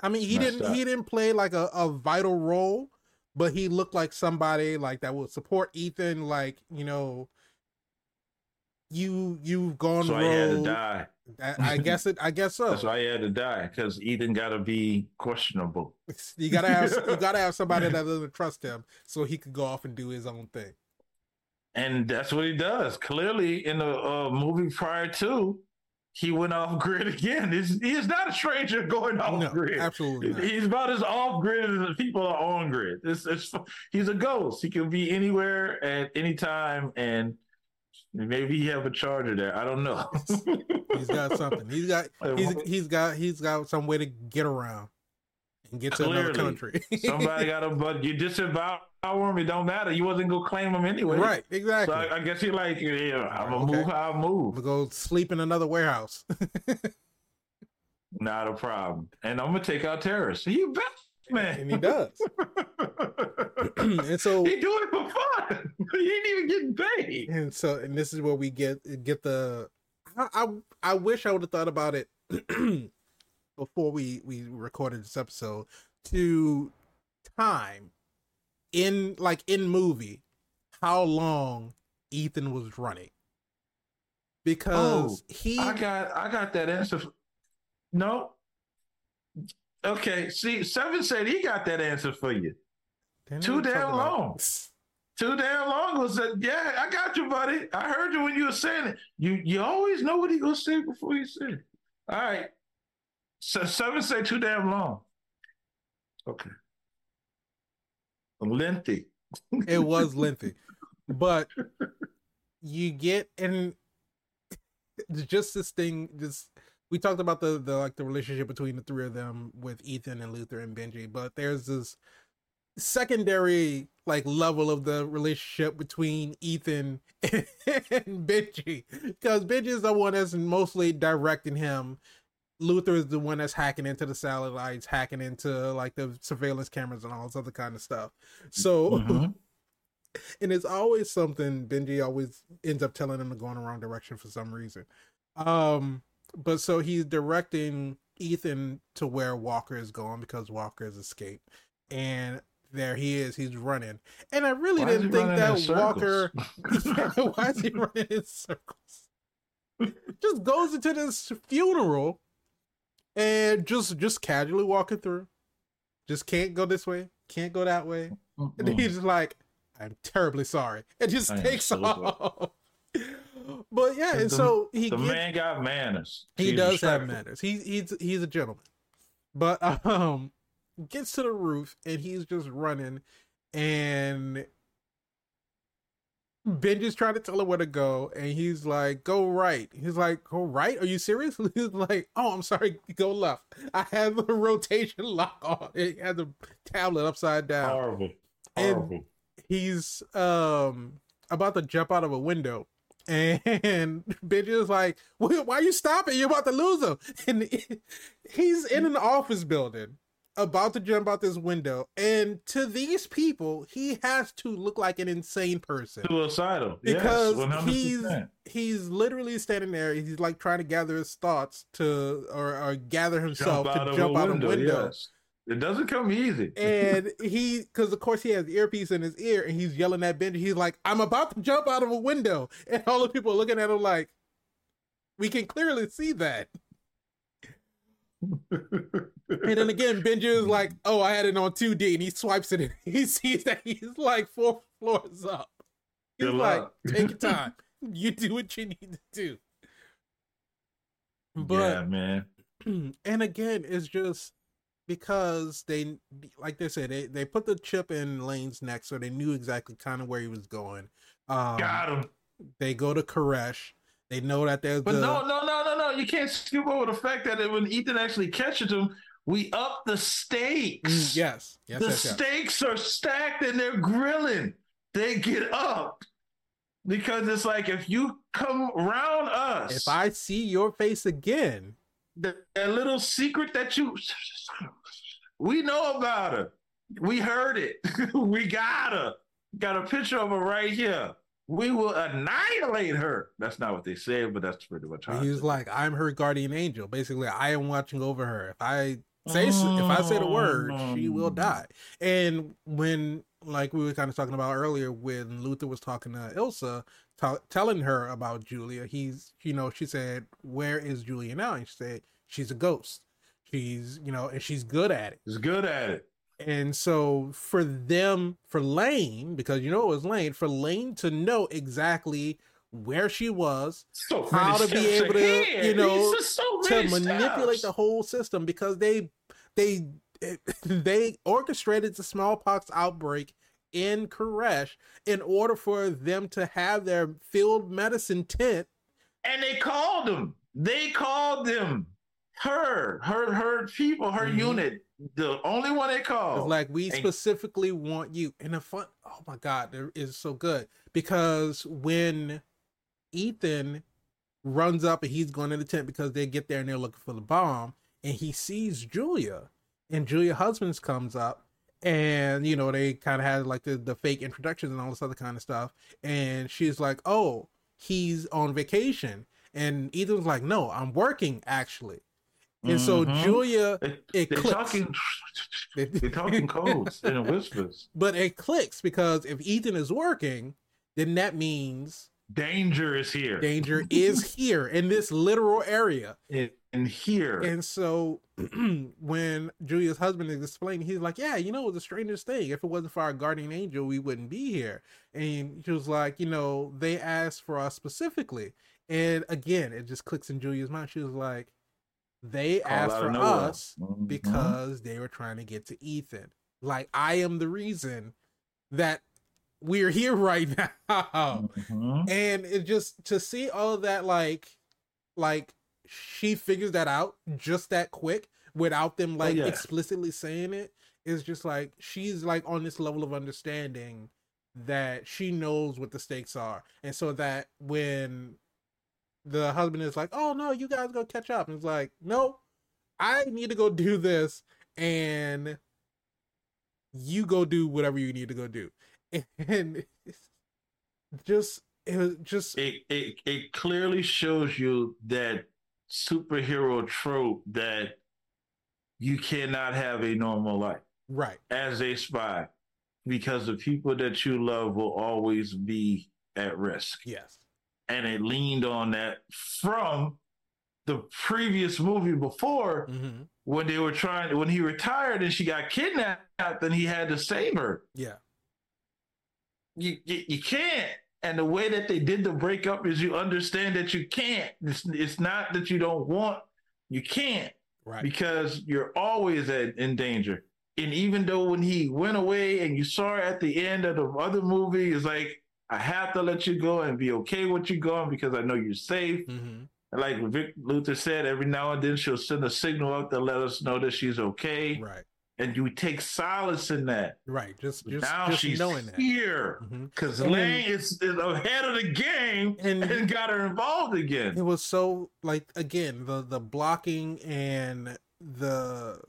I mean, he didn't he didn't play like a, a vital role, but he looked like somebody like that would support Ethan. Like you know, you you've gone so I had to die. I, <laughs> I guess it. I guess so. That's why I had to die because Ethan got to be questionable. <laughs> You gotta have you gotta have somebody <laughs> that doesn't trust him, so he could go off and do his own thing. And that's what he does. Clearly, in the uh, movie prior to, he went off grid again. He's, he is not a stranger going off no, grid. absolutely not. He's about as off grid as the people are on grid. It's, it's, he's a ghost. He can be anywhere at any time, and maybe he have a charger there. I don't know. <laughs> He's got something. He's got <laughs> he's he's got he's got some way to get around and get to another Clearly. country. <laughs> Somebody got a but you disavow him. It don't matter. You wasn't gonna claim him anyway. right, So exactly. I, I guess he like, yeah, I'm gonna Okay. move how I move. We'll go sleep in another warehouse. <laughs> Not a problem. And I'm gonna take out terrorists. You bet, man. and he does. <laughs> <clears throat> and so he do it for fun. <laughs> he ain't even getting paid. and so and this is where we get get the I I, I wish I would have thought about it <clears throat> before we we recorded this episode to time in like in movie how long Ethan was running because oh, he I got I got that answer. No. Okay, see, Seven said he got that answer for you. Damn, too you damn long. <laughs> Too damn long was that? Yeah, I got you, buddy. I heard you when you were saying it. You you always know what he gonna say before he say it. All right. So seven say too damn long. Okay. Lengthy. it was lengthy but you get and just this thing this we talked about the the like the relationship between the three of them with ethan and luther and benji but there's this secondary like level of the relationship between ethan <laughs> and benji because benji is the one that's mostly directing him luther is the one that's hacking into the satellites hacking into like the surveillance cameras and all this other kind of stuff so Mhm. <laughs> and it's always something Benji always ends up telling him to go in the wrong direction for some reason. Um, but so he's directing Ethan to where Walker is going because Walker has escaped, and there he is. He's running, and I really Why didn't think that? Walker. <laughs> <laughs> why is he running in circles? just goes into this funeral and just just casually walking through. Just can't go this way, can't go that way. And Mhm. he's just like, I'm terribly sorry. It just I takes off. <laughs> But yeah, and The- so he the gets, man got manners. he He's does have respectful. manners. He, he's he's a gentleman. But <laughs> um gets to the roof and he's just running and Benji's trying to tell him where to go, and he's like, "Go right." He's like, "Go right? Are you serious?" <laughs> He's like, "Oh, I'm sorry. Go left. <laughs> I have the <laughs> rotation lock on. It has the tablet upside down." Horrible. And- Horrible. he's um about to jump out of a window and Benji is like, "Why why are you stopping? You're about to lose him." And he's in an office building about to jump out this window, and to these people, he has to look like an insane person Suicidal. because yes, 100%. he's he's literally standing there. He's like trying to gather his thoughts to or, or gather himself to jump out of a window. yes. It doesn't come easy. And <laughs> he, because of course he has the earpiece in his ear, and he's yelling at Benji. He's like, "I'm about to jump out of a window," and all the people are looking at him like, "We can clearly see that." And then again, Benji is like, "Oh, I had it on 2D," and he swipes it, and <laughs> he sees that he's like four floors up. He's Good like, luck. "Take your <laughs> time. You do what you need to do." yeah, But man. <clears throat> and again, it's just because they, like they said, they they put the chip in Lane's neck, so they knew exactly kind of where he was going. Um, Got him. they go to Kashmir. They know that there's But the no, no, no, no, no. You can't skip over the fact that when Ethan actually catches him, we up the stakes. Mm, yes, yes, the yes, yes. stakes are stacked and they're grilling. They get up because it's like if you come around us, If I see your face again, that, that little secret that you we know about her. We heard it. <laughs> we got her. Got a picture of her right here. We will annihilate her. That's not what they said, but that's pretty much how he was like, "I'm her guardian angel." Basically, I am watching over her. If I say s if I say the word, she will Um. die. And when, like we were kind of talking about earlier, when Luther was talking to Ilsa, t- telling her about Julia, he's, you know, she said, "Where is Julia now?" And she said, "She's a ghost. She's, you know, and she's good at it." She's good at it. And so for them, for Lane, because you know it was Lane, for Lane to know exactly where she was, So How to be able to, you know, so to manipulate steps. the whole system because they they <laughs> they orchestrated the smallpox outbreak in Kashmir in order for them to have their field medicine tent. and they called them. They called them. Her, her, her people, her Mhm. unit. The only one they call. It's like we and- specifically want you. And the fun, oh my god, it is so good because when Ethan runs up and he's going to the tent because they get there and they're looking for the bomb, and he sees Julia, and Julia husbands comes up, and you know they kind of had like the the fake introductions and all this other kind of stuff, and she's like, oh, he's on vacation, and Ethan's like, no, I'm working actually. And so Mhm. Julia, They, it they're clicks. talking. They're talking codes and whispers. <laughs> But it clicks because if Ethan is working, then that means Danger is here. danger is <laughs> here in this literal area. in, in here. And so <clears throat> when Julia's husband is explaining, he's like, Yeah, you know, the strangest thing. If it wasn't for our guardian angel, we wouldn't be here. And she was like, You know, they asked for us specifically. And again, it just clicks in Julia's mind. She was like, They Call asked for us Mhm. because they were trying to get to Ethan. Like I am the reason that we're here <laughs> right now. Mhm. And it just to see all of that like like she figures that out just that quick without them like yeah. explicitly saying it is just like she's like on this level of understanding that she knows what the stakes are. And so that when the husband is like, "Oh no, you guys go catch up." And it's like, "No, I need to go do this, and you go do whatever you need to go do." And <laughs> just it was just It, it it clearly shows you that superhero trope that you cannot have a normal life right. as a spy because the people that you love will always be at risk. Yes. And it leaned on that from the previous movie before hmm when they were trying when he retired and she got kidnapped then he had to save her. Yeah. you, you you can't. And the way that they did the breakup is you understand that you can't. It's, it's not that you don't want you can't. Right. because you're always at, in danger. And even though when he went away and you saw at the end of the other movie is like i have to let you go and be okay with you going because i know you're safe hmm And like Vic Luther said, every now and then she'll send a signal up to let us know that she's okay. Right. And you take solace in that. Right. Just just now just she's knowing that. here. Because then- Lane is, is ahead of the game And- and, got her involved again. It was so like again the the blocking and the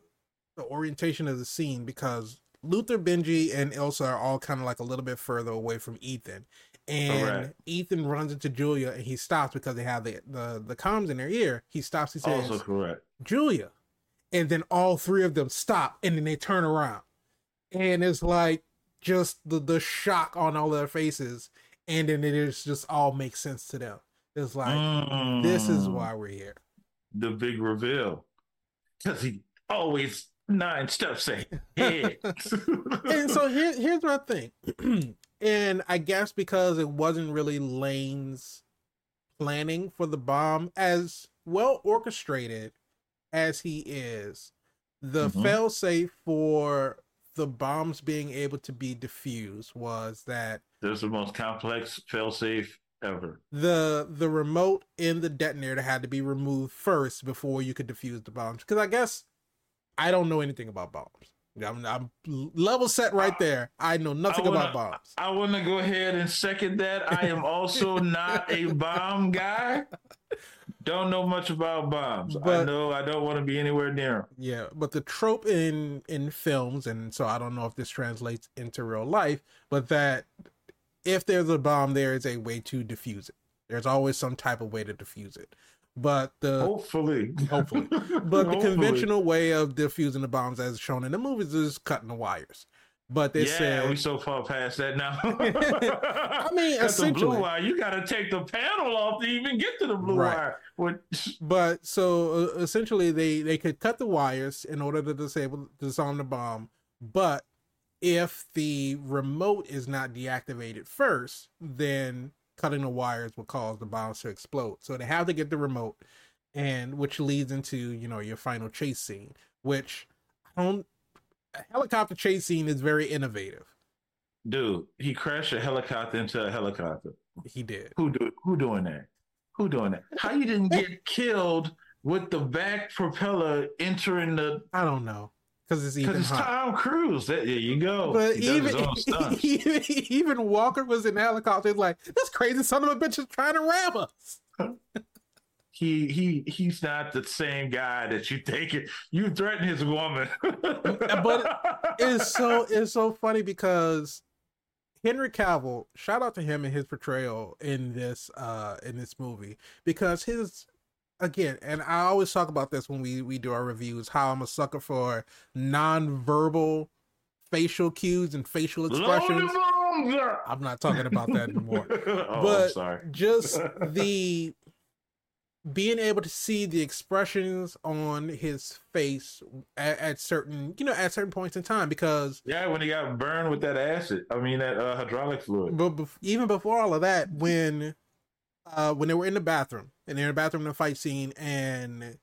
the orientation of the scene because Luther, Benji, and Ilsa are all kind of like a little bit further away from Ethan. And Correct. Ethan runs into Julia and he stops because they have the, the, the comms in their ear. He stops, he says, Also correct. Julia. And then all three of them stop and then they turn around. And it's like just the, the shock on all their faces. And then it is just all makes sense to them. It's like, this is Mm. why we're here. the big reveal. Because he always nine steps ahead. <laughs> and so here, here's my thing. <clears throat> and I guess because it wasn't really Lane's planning for the bomb as well orchestrated as he is, the Mhm. fail safe for the bombs being able to be diffused was that This is the most complex failsafe ever. the the remote in the detonator had to be removed first before you could defuse the bombs. Because I guess I don't know anything about bombs. I'm, I'm level set right there. I know nothing I wanna- about bombs. I want to go ahead and second that. I am also <laughs> not a bomb guy. Don't know much about bombs. I But- know I don't want to be anywhere near them. Yeah, but the trope in in films, and so I don't know if this translates into real life, but that if there's a bomb, there is a way to defuse it. There's always some type of way to defuse it. But the Hopefully. Hopefully. <laughs> But the Hopefully. conventional way of diffusing the bombs, as shown in the movies, is cutting the wires. But they yeah, said, we so far past that now. <laughs> I mean, <laughs> Got the blue wire. You got to take the panel off to even get to the blue Right. wire. But so uh, essentially, they they could cut the wires in order to disable disarm the bomb. But if the remote is not deactivated first, then cutting the wires will cause the bombs to explode. So they have to get the remote, and which leads into you know your final chase scene, which I don't. A helicopter chase scene is very innovative. dude, he crashed a helicopter into a helicopter. He did. Who do who doing that? Who doing that? How you didn't get <laughs> killed with the back propeller entering the? I don't know because it's Because even it's. Tom Cruise. There you go. But even, his own <laughs> stunts. even even Walker was in the helicopter. He's like, this crazy son of a bitch is trying to ram us. <laughs> he he he's not the same guy that you think it. You threaten his woman, But It's so it's so funny because Henry Cavill, shout out to him and his portrayal in this uh in this movie because his again, and I always talk about this when we we do our reviews, how I'm a sucker for non-verbal facial cues and facial expressions. the bombs up. I'm not talking about that anymore. <laughs> oh, but sorry. just <laughs> the being able to see the expressions on his face at, at certain you know at certain points in time because Yeah, when he got burned with that acid, I mean that uh, hydraulic fluid. but bef- even before all of that when uh when they were in the bathroom and they're in the bathroom in the fight scene and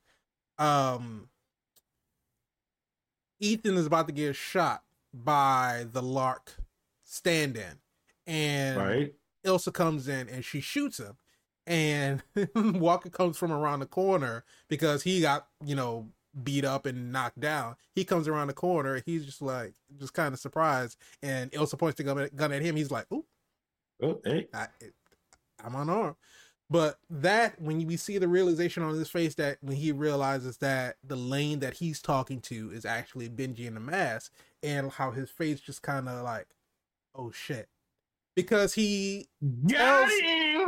um ethan is about to get shot by the lark stand-in and Right? Ilsa comes in and she shoots him. And <laughs> Walker comes from around the corner because he got, you know, beat up and knocked down. He comes around the corner. He's just like, just kind of surprised. And Ilsa points the gun at, gun at him. He's like, ooh, Oh, hey. I, I'm unarmed. But that, when we see the realization on his face that when he realizes that the lane that he's talking to is actually Benji in the mask, and how his face just kind of like, oh shit. Because he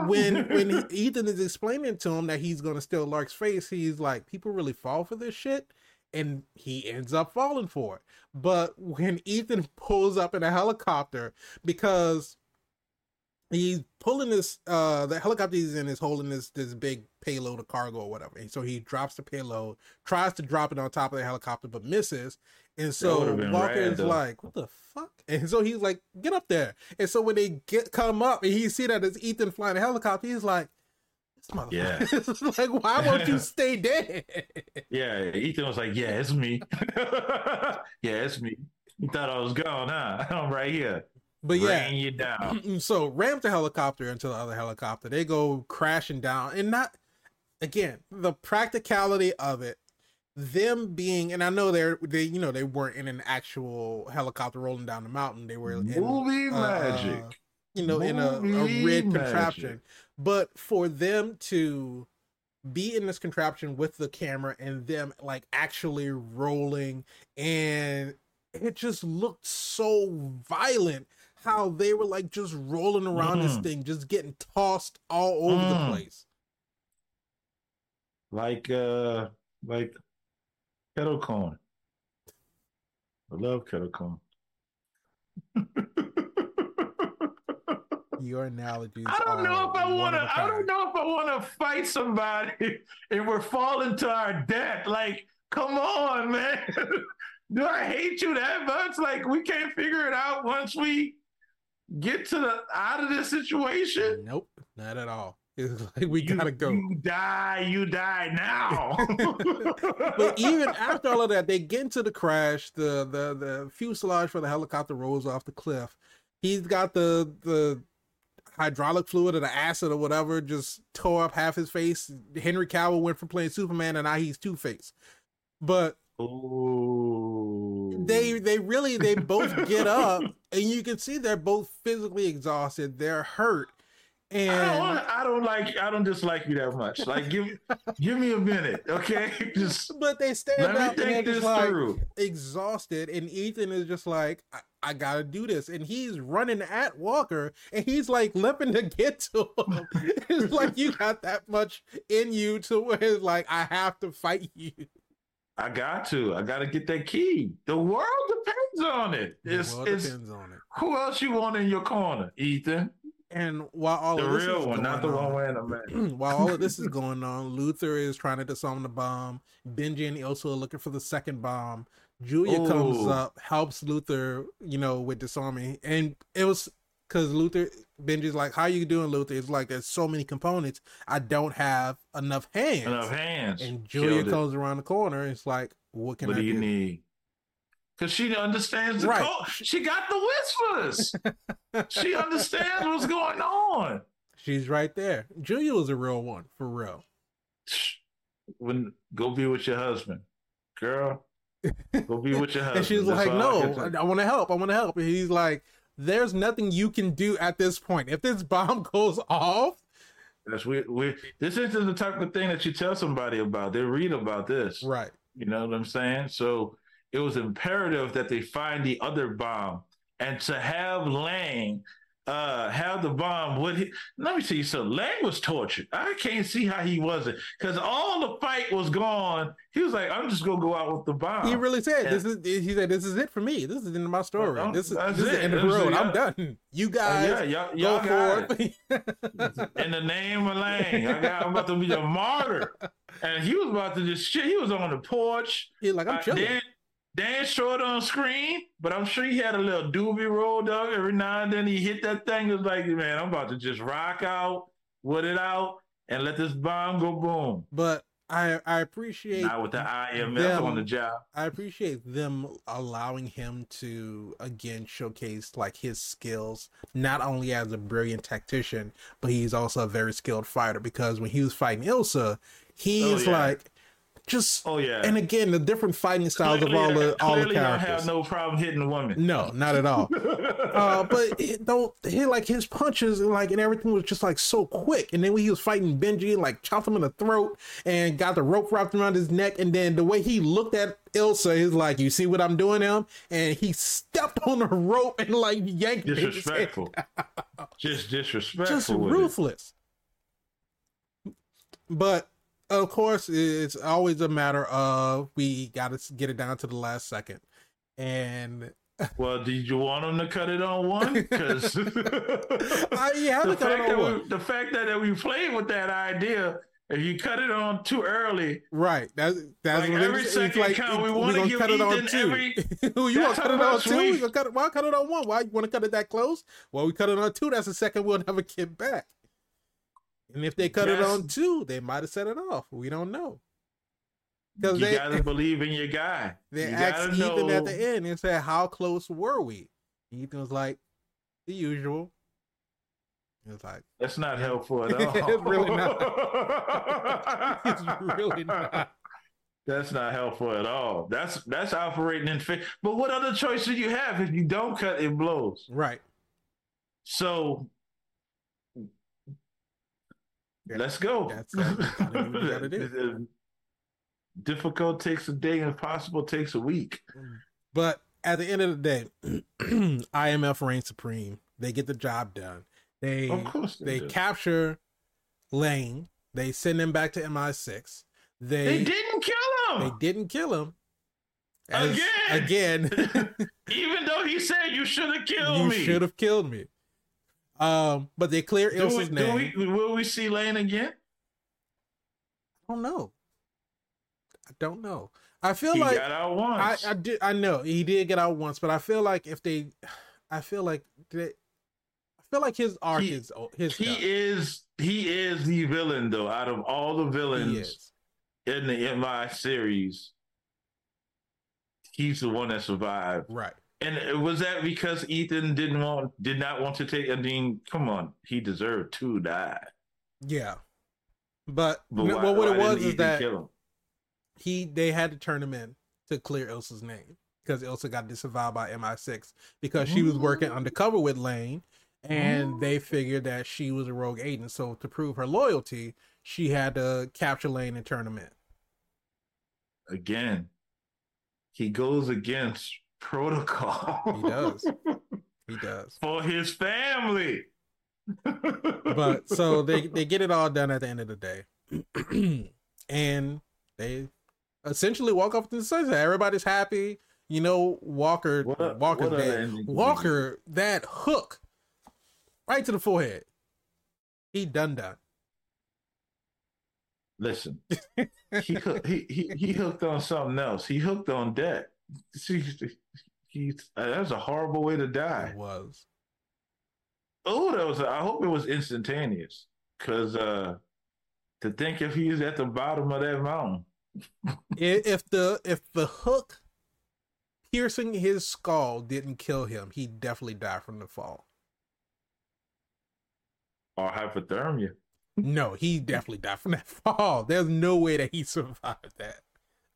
when when <laughs> he- Ethan is explaining to him that he's gonna steal Lark's face, he's like, people really fall for this shit, and he ends up falling for it. But when Ethan pulls up in a helicopter, because he's pulling this, uh, the helicopter he's in is holding this this big payload of cargo or whatever, and so he drops the payload, tries to drop it on top of the helicopter, but misses, and so Walker is like, what the fuck? And so he's like, get up there. And so when they get come up and he see that it's Ethan flying the helicopter, he's like, this motherfucker. Yeah. <laughs> It's like, why won't you <laughs> stay dead? Yeah, Ethan was like, "Yeah, it's me. <laughs> yeah, it's me. You thought I was gone, huh? I'm right here. But yeah. You down. <clears throat> so ram the helicopter into the other helicopter. They go crashing down, and not again the practicality of it. Them being, and I know they're they you know they weren't in an actual helicopter rolling down the mountain. They were in Movie uh, magic. you know, in a, a Movie magic. contraption. But for them to be in this contraption with the camera and them like actually rolling and it just looked so violent how they were like just rolling around mm. this thing just getting tossed all over mm. the place like uh like kettle corn i love kettle corn <laughs> your analogies. I don't know if I want to. I don't know if I want to fight somebody <laughs> and we're falling to our death. Like, come on, <laughs> man. Do I hate you that much? Like, we can't figure it out once we get to the out of this situation. Nope, not at all. It's <laughs> like we you, gotta go. You die, you die now. <laughs> but even after all of that, they get into the crash. The the the fuselage for the helicopter rolls off the cliff. He's got the the hydraulic fluid or the acid or whatever just tore up half his face. Henry Cavill went from playing Superman and now he's Two Face. But Ooh. they they really they both get up and you can see they're both physically exhausted. They're hurt. And I don't, I don't like I don't dislike you that much. Like give <laughs> give me a minute, okay? <laughs> Just but they stand up and they're just like exhausted, and Ethan is just like I gotta do this. And he's running at Walker and he's like limping to get to him. <laughs> it's like you got that much in you to where it's like, I have to fight you. I got to. I got to get that key. The world depends on it. It's, world it's, depends on it. Who else you want in your corner, Ethan? And while all the of this real one, not the on, one wearing a mask. while all of this is going on, Luther is trying to disarm the bomb. Benji and Ilsa are looking for the second bomb. Julia Ooh. comes up, helps Luther, you know, with disarming, and it was because Luther Benji's like, "How you doing, Luther?" It's like there's so many components, I don't have enough hands. Enough hands. And Julia comes around the corner. It's like, what can what I do you do? you need? Because she understands the right. code. She got the whispers. she <laughs> understands what's going on. She's right there. Julia was a real one, for real. When go be with your husband, girl. Go be with your husband. <laughs> and she's That's like, "No, I, I want to help. I want to help." And he's like, "There's nothing you can do at this point. If this bomb <laughs> goes off." That's we we. This isn't the type of thing that you tell somebody about. They read about this, right? You know what I'm saying? So it was imperative that they find the other bomb and to have Lane uh have the bomb with he let me see. So Lane was tortured. I can't see how he wasn't because all the fight was gone. He was like i'm just gonna go out with the bomb. He really said and, this is he said this is it for me. This is the end of my story. Uh, this is this is the end of the road. i'm done. You uh, guys uh, yeah, y'all, y'all go for it. <laughs> in the name of Lane I got, i'm about to be a martyr. And he was about to just shit. He was on the porch. He's like i'm uh, chilling. then, Dan short on screen, but I'm sure he had a little doobie roll dog. Every now and then he hit that thing. It was like, man, I'm about to just rock out, wood it out, and let this bomb go boom. But I I appreciate not with the IMF them, on the job. I appreciate them allowing him to again showcase like his skills, not only as a brilliant tactician, but he's also a very skilled fighter. Because when he was fighting Ilsa, he's oh, yeah. like just oh yeah, and again the different fighting styles clearly, of all the all the characters. Don't have no problem hitting a woman. No, not at all. <laughs> uh, but it don't he like his punches and like and everything was just like so quick. And then when he was fighting Benji, like chopped him in the throat and got the rope wrapped around his neck. And then the way he looked at Ilsa is like, "You see what I'm doing, him?" And he stepped <laughs> on the rope and like yanked disrespectful, just <laughs> disrespectful, just ruthless. It. But of course, it's always a matter of we got to get it down to the last second. And well, did you want them to cut it on one? <laughs> Because yeah, <laughs> the, fact that we, the fact that we played with that idea, if you cut it on too early, right? That's that's like every it's, second like, count. We want to give cut it on two. Every, <laughs> you want to cut it on two? We... Cut it, why cut it on one? Why you want to cut it that close? Well, we cut it on two. That's the second we'll never get back. And if they cut yes. it on two, they might have set it off. We don't know. Because you they gotta believe in your guy. <laughs> They you asked Ethan know. at the end and said, "How close were we?" Ethan was like, "The usual." It was like, "That's not helpful at <laughs> all." it's really not. <laughs> it's really not. That's not helpful at all. That's that's operating in faith. But what other choice do you have if you don't cut? It blows. Right. So Let's go. That's that. Gotta do what you gotta do. Difficult takes a day, impossible takes a week. But at the end of the day, <clears throat> IMF reigns supreme. They get the job done. They Of course they, they capture Lane. They send him back to MI6. They They didn't kill him. they didn't kill him. As- Again. again, <laughs> Even though he said you should have killed <laughs> you me. You should have killed me. Um, but they clear Do we, Ilsa's do name. we, will we see Lane again? I don't know. I don't know. I feel he like got out I, once. I did I know he did get out once, but I feel like if they, I feel like they, I feel like his arc He- is his. he is he is the villain though. Out of all the villains in the MI series, he's the one that survived. right. And was that because Ethan didn't want did not want to take? I mean, come on, he deserved to die. Yeah, but, But why, well, what it was is that he they had to turn him in to clear Ilsa's name because Ilsa got disavowed by MI6 because she was working undercover with Lane, and they figured that she was a rogue agent. So to prove her loyalty, she had to capture Lane and turn him in. again, he goes against protocol. He does. He <laughs> does. for his family. <laughs> but so they they get it all done at the end of the day, <clears throat> and they essentially walk off to the sunset. Everybody's happy. You know, Walker What Walker's what dead. Walker that hook right to the forehead. He done done. listen, <laughs> he, he he he hooked on something else. He hooked on debt. See, he's uh, that's a horrible way to die. It was. Oh, that was. I hope it was instantaneous. Cause uh, to think if he's at the bottom of that mountain, <laughs> If the if the hook piercing his skull didn't kill him, he definitely died from the fall. or hypothermia. No, he definitely died from that <laughs> fall. There's no way that he survived that.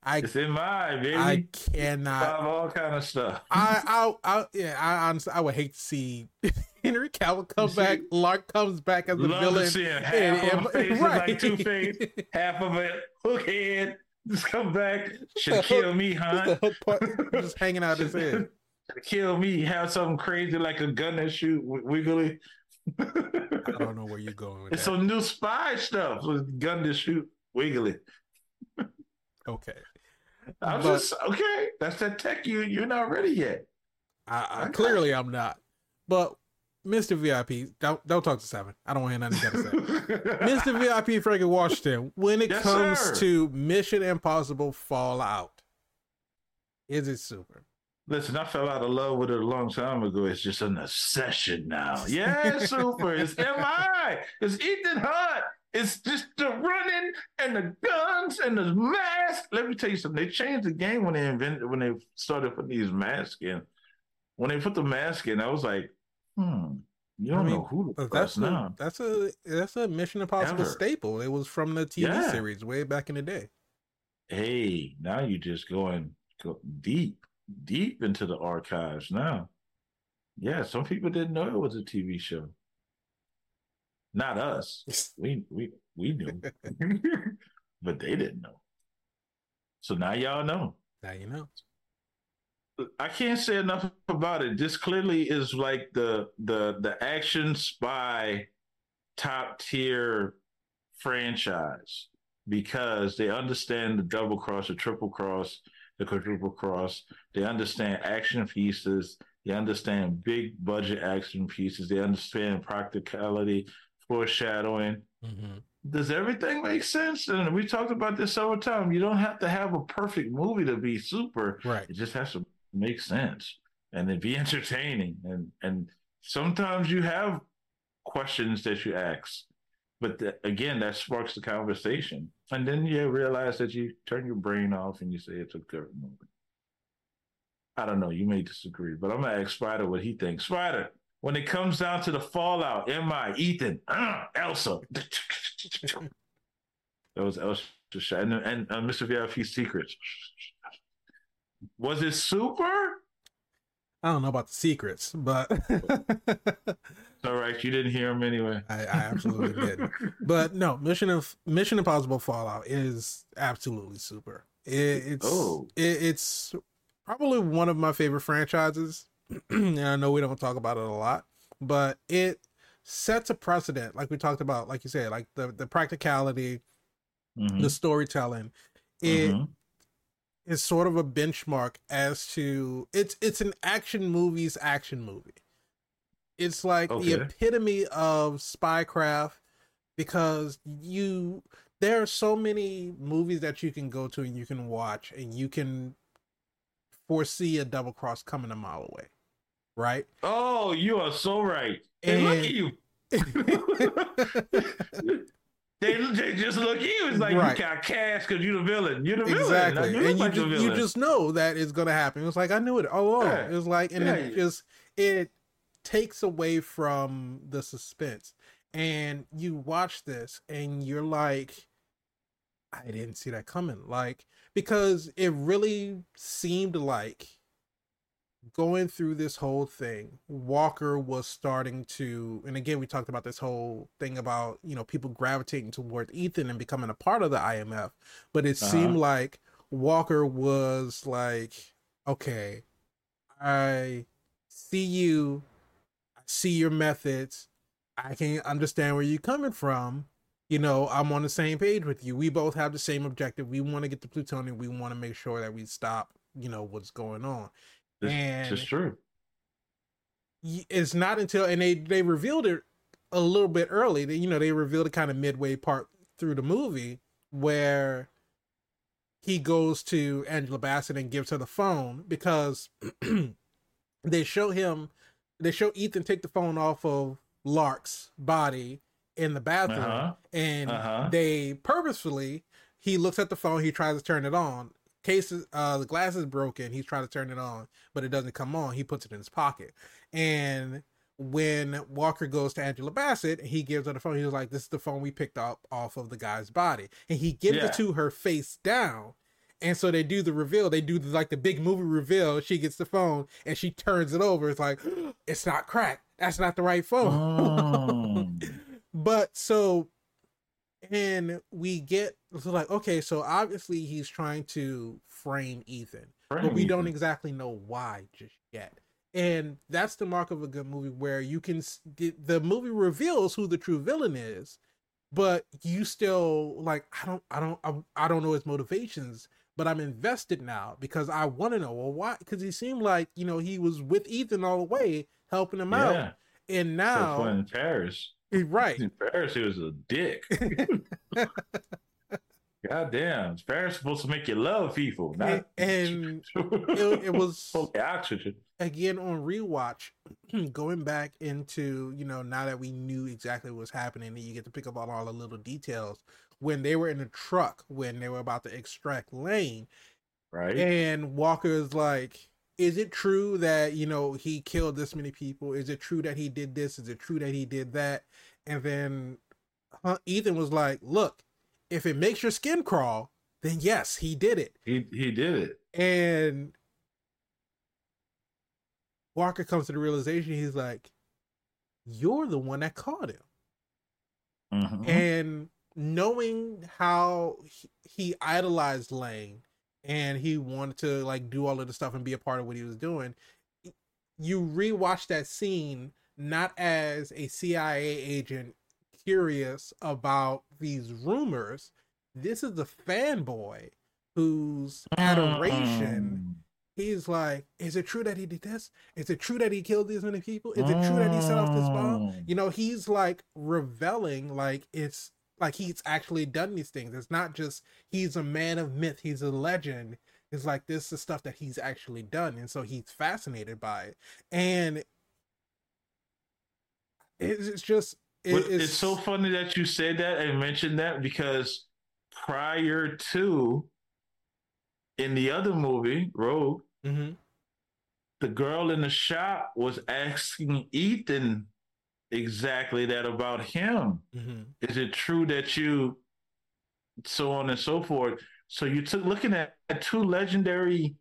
I It's in my baby. I cannot. Survive all kind of stuff. I, I, I, yeah, I honestly, I would hate to see <laughs> Henry Cavill come See, back. Lark comes back as the Love villain. to see him. Half and- of and- a face right. like Two Face. <laughs> Half of it hook head. Just come back. Should kill me, huh? the hook part <laughs> just hanging out his head. kill me. Have something crazy like a gun that shoot wi- wiggly. I don't know where you're going with It's that. some new spy stuff. with Gun to shoot wiggly. okay, I'm But- just okay. That's that tech. You you're not ready yet. I, I Okay. clearly I'm not. But Mr. VIP, don't don't talk to Seven. I don't want to hear nothing you gotta say. <laughs> Mr. VIP Frankie Washington, when it Yes, comes sir. to Mission Impossible Fallout, is it super? Listen, I fell out of love with it a long time ago. It's just an obsession now. <laughs> Yeah, super. It's MI. It's Ethan Hunt. It's just the running and the guns and the mask. Let me tell you something. They changed the game when they invented when they started putting these masks in. When they put the mask in, I was like, hmm, you don't I mean, know who press that's a, now. that's a that's a Mission Impossible Ever. staple. It was from the TV Yeah. series way back in the day. Hey, now you're just going go deep, deep into the archives now. Yeah, some people didn't know it was a TV show. Not us. <laughs> We we we knew, <laughs> but they didn't know. So now y'all know. Now you know. I can't say enough about it. This clearly is like the the the action spy top tier franchise because they understand the double cross, the triple cross, the quadruple cross. They understand action pieces. They understand big budget action pieces. They understand practicality, foreshadowing. hmm Does everything make sense? And we talked about this several times. You don't have to have a perfect movie to be super. Right. It just has to make sense and then be <laughs> entertaining. And and sometimes you have questions that you ask, but the, again, that sparks the conversation. And then you realize that you turn your brain off and you say it's a good movie. I don't know. You may disagree, but I'm gonna ask Spider what he thinks. Spider, when it comes down to the fallout, am I Ethan, uh, Elsa? <laughs> that was Elsa, and and uh, Mr. VIP secrets. Was it super? I don't know about the secrets, but <laughs> it's all right. You didn't hear them anyway. I, I absolutely did. But no, Mission of Mission Impossible Fallout is absolutely super. It, it's Oh. it, it's probably one of my favorite franchises, <clears throat> and I know we don't talk about it a lot, but it sets a precedent, like we talked about, like you said, like the the practicality, Mhm. the storytelling. It Mhm. is sort of a benchmark as to it's it's an action movie's action movie. It's like the epitome of spycraft because you there are so many movies that you can go to and you can watch and you can foresee a double cross coming a mile away. Right? Oh, you are so right. And look at you. <laughs> they, they just look at you. It's like Right. you got cash because you're the villain. You're the villain. exactly. You and you like the just, you just know that it's gonna happen. It's like I knew it all along. Yeah. It was like and it Yeah. just it takes away from the suspense. And you watch this and you're like, I didn't see that coming. Like, because it really seemed like going through this whole thing, Walker was starting to, and again, we talked about this whole thing about, you know, people gravitating towards Ethan and becoming a part of the IMF. But it Uh-huh. seemed like Walker was like, okay, I see you, I see your methods, I can understand where you're coming from. You know, I'm on the same page with you. We both have the same objective. We want to get the plutonium. We want to make sure that we stop, you know, what's going on. This, and- is true. it's not until and they they revealed it a little bit early that you know they revealed it kind of midway part through the movie where he goes to Angela Bassett and gives her the phone because <clears throat> they show him they show Ethan take the phone off of Lark's body in the bathroom Uh-huh. and Uh-huh. they purposefully he looks at the phone he tries to turn it on cases uh the glass is broken he's trying to turn it on but it doesn't come on he puts it in his pocket and when walker goes to angela bassett he gives her the phone he's like this is the phone we picked up off of the guy's body and he gives Yeah. it to her face down and so they do the reveal they do the, like the big movie reveal she gets the phone and she turns it over it's like <gasps> it's not cracked that's not the right phone Oh. <laughs> but so and we get so like okay so obviously he's trying to frame ethan but we don't exactly know why just yet and that's the mark of a good movie where you can the, the movie reveals who the true villain is but you still like i don't i don't I, I don't know his motivations but i'm invested now because i want to know well why because he seemed like you know he was with ethan all the way helping him yeah. out and Now, now in Paris. right <laughs> In Paris, he was a dick. <laughs> <laughs> God damn. Paris supposed to make you love people. Not and <laughs> it, it was <laughs> Okay, oxygen. again on rewatch <clears throat> going back into you know now that we knew exactly what was happening and you get to pick up on all the little details when they were in the truck when they were about to extract lane Right? and walker's like is it true that you know he killed this many people is it true that he did this is it true that he did that and then ethan was like look if it makes your skin crawl then yes he did it he he did it. and Walker comes to the realization he's like, You're the one that caught him. Mhm. And knowing how he, he idolized Lane and he wanted to like do all of the stuff and be a part of what he was doing, you rewatch that scene not as a CIA agent curious about these rumors. This is the fanboy whose adoration Mm. he's like, is it true that he did this? Is it true that he killed these many people? Is it true that he set off this bomb? Mm. You know, he's like reveling like it's like he's actually done these things. It's not just he's a man of myth, he's a legend. It's like this is stuff that he's actually done. And so he's fascinated by it. And it's, it's just it- But it's, so funny that you said that and mentioned that because prior to in the other movie, Rogue, Mhm. the girl in the shop was asking Ethan exactly that about him. Mhm. Is it true that you so on and so forth? So you took looking at, at two legendary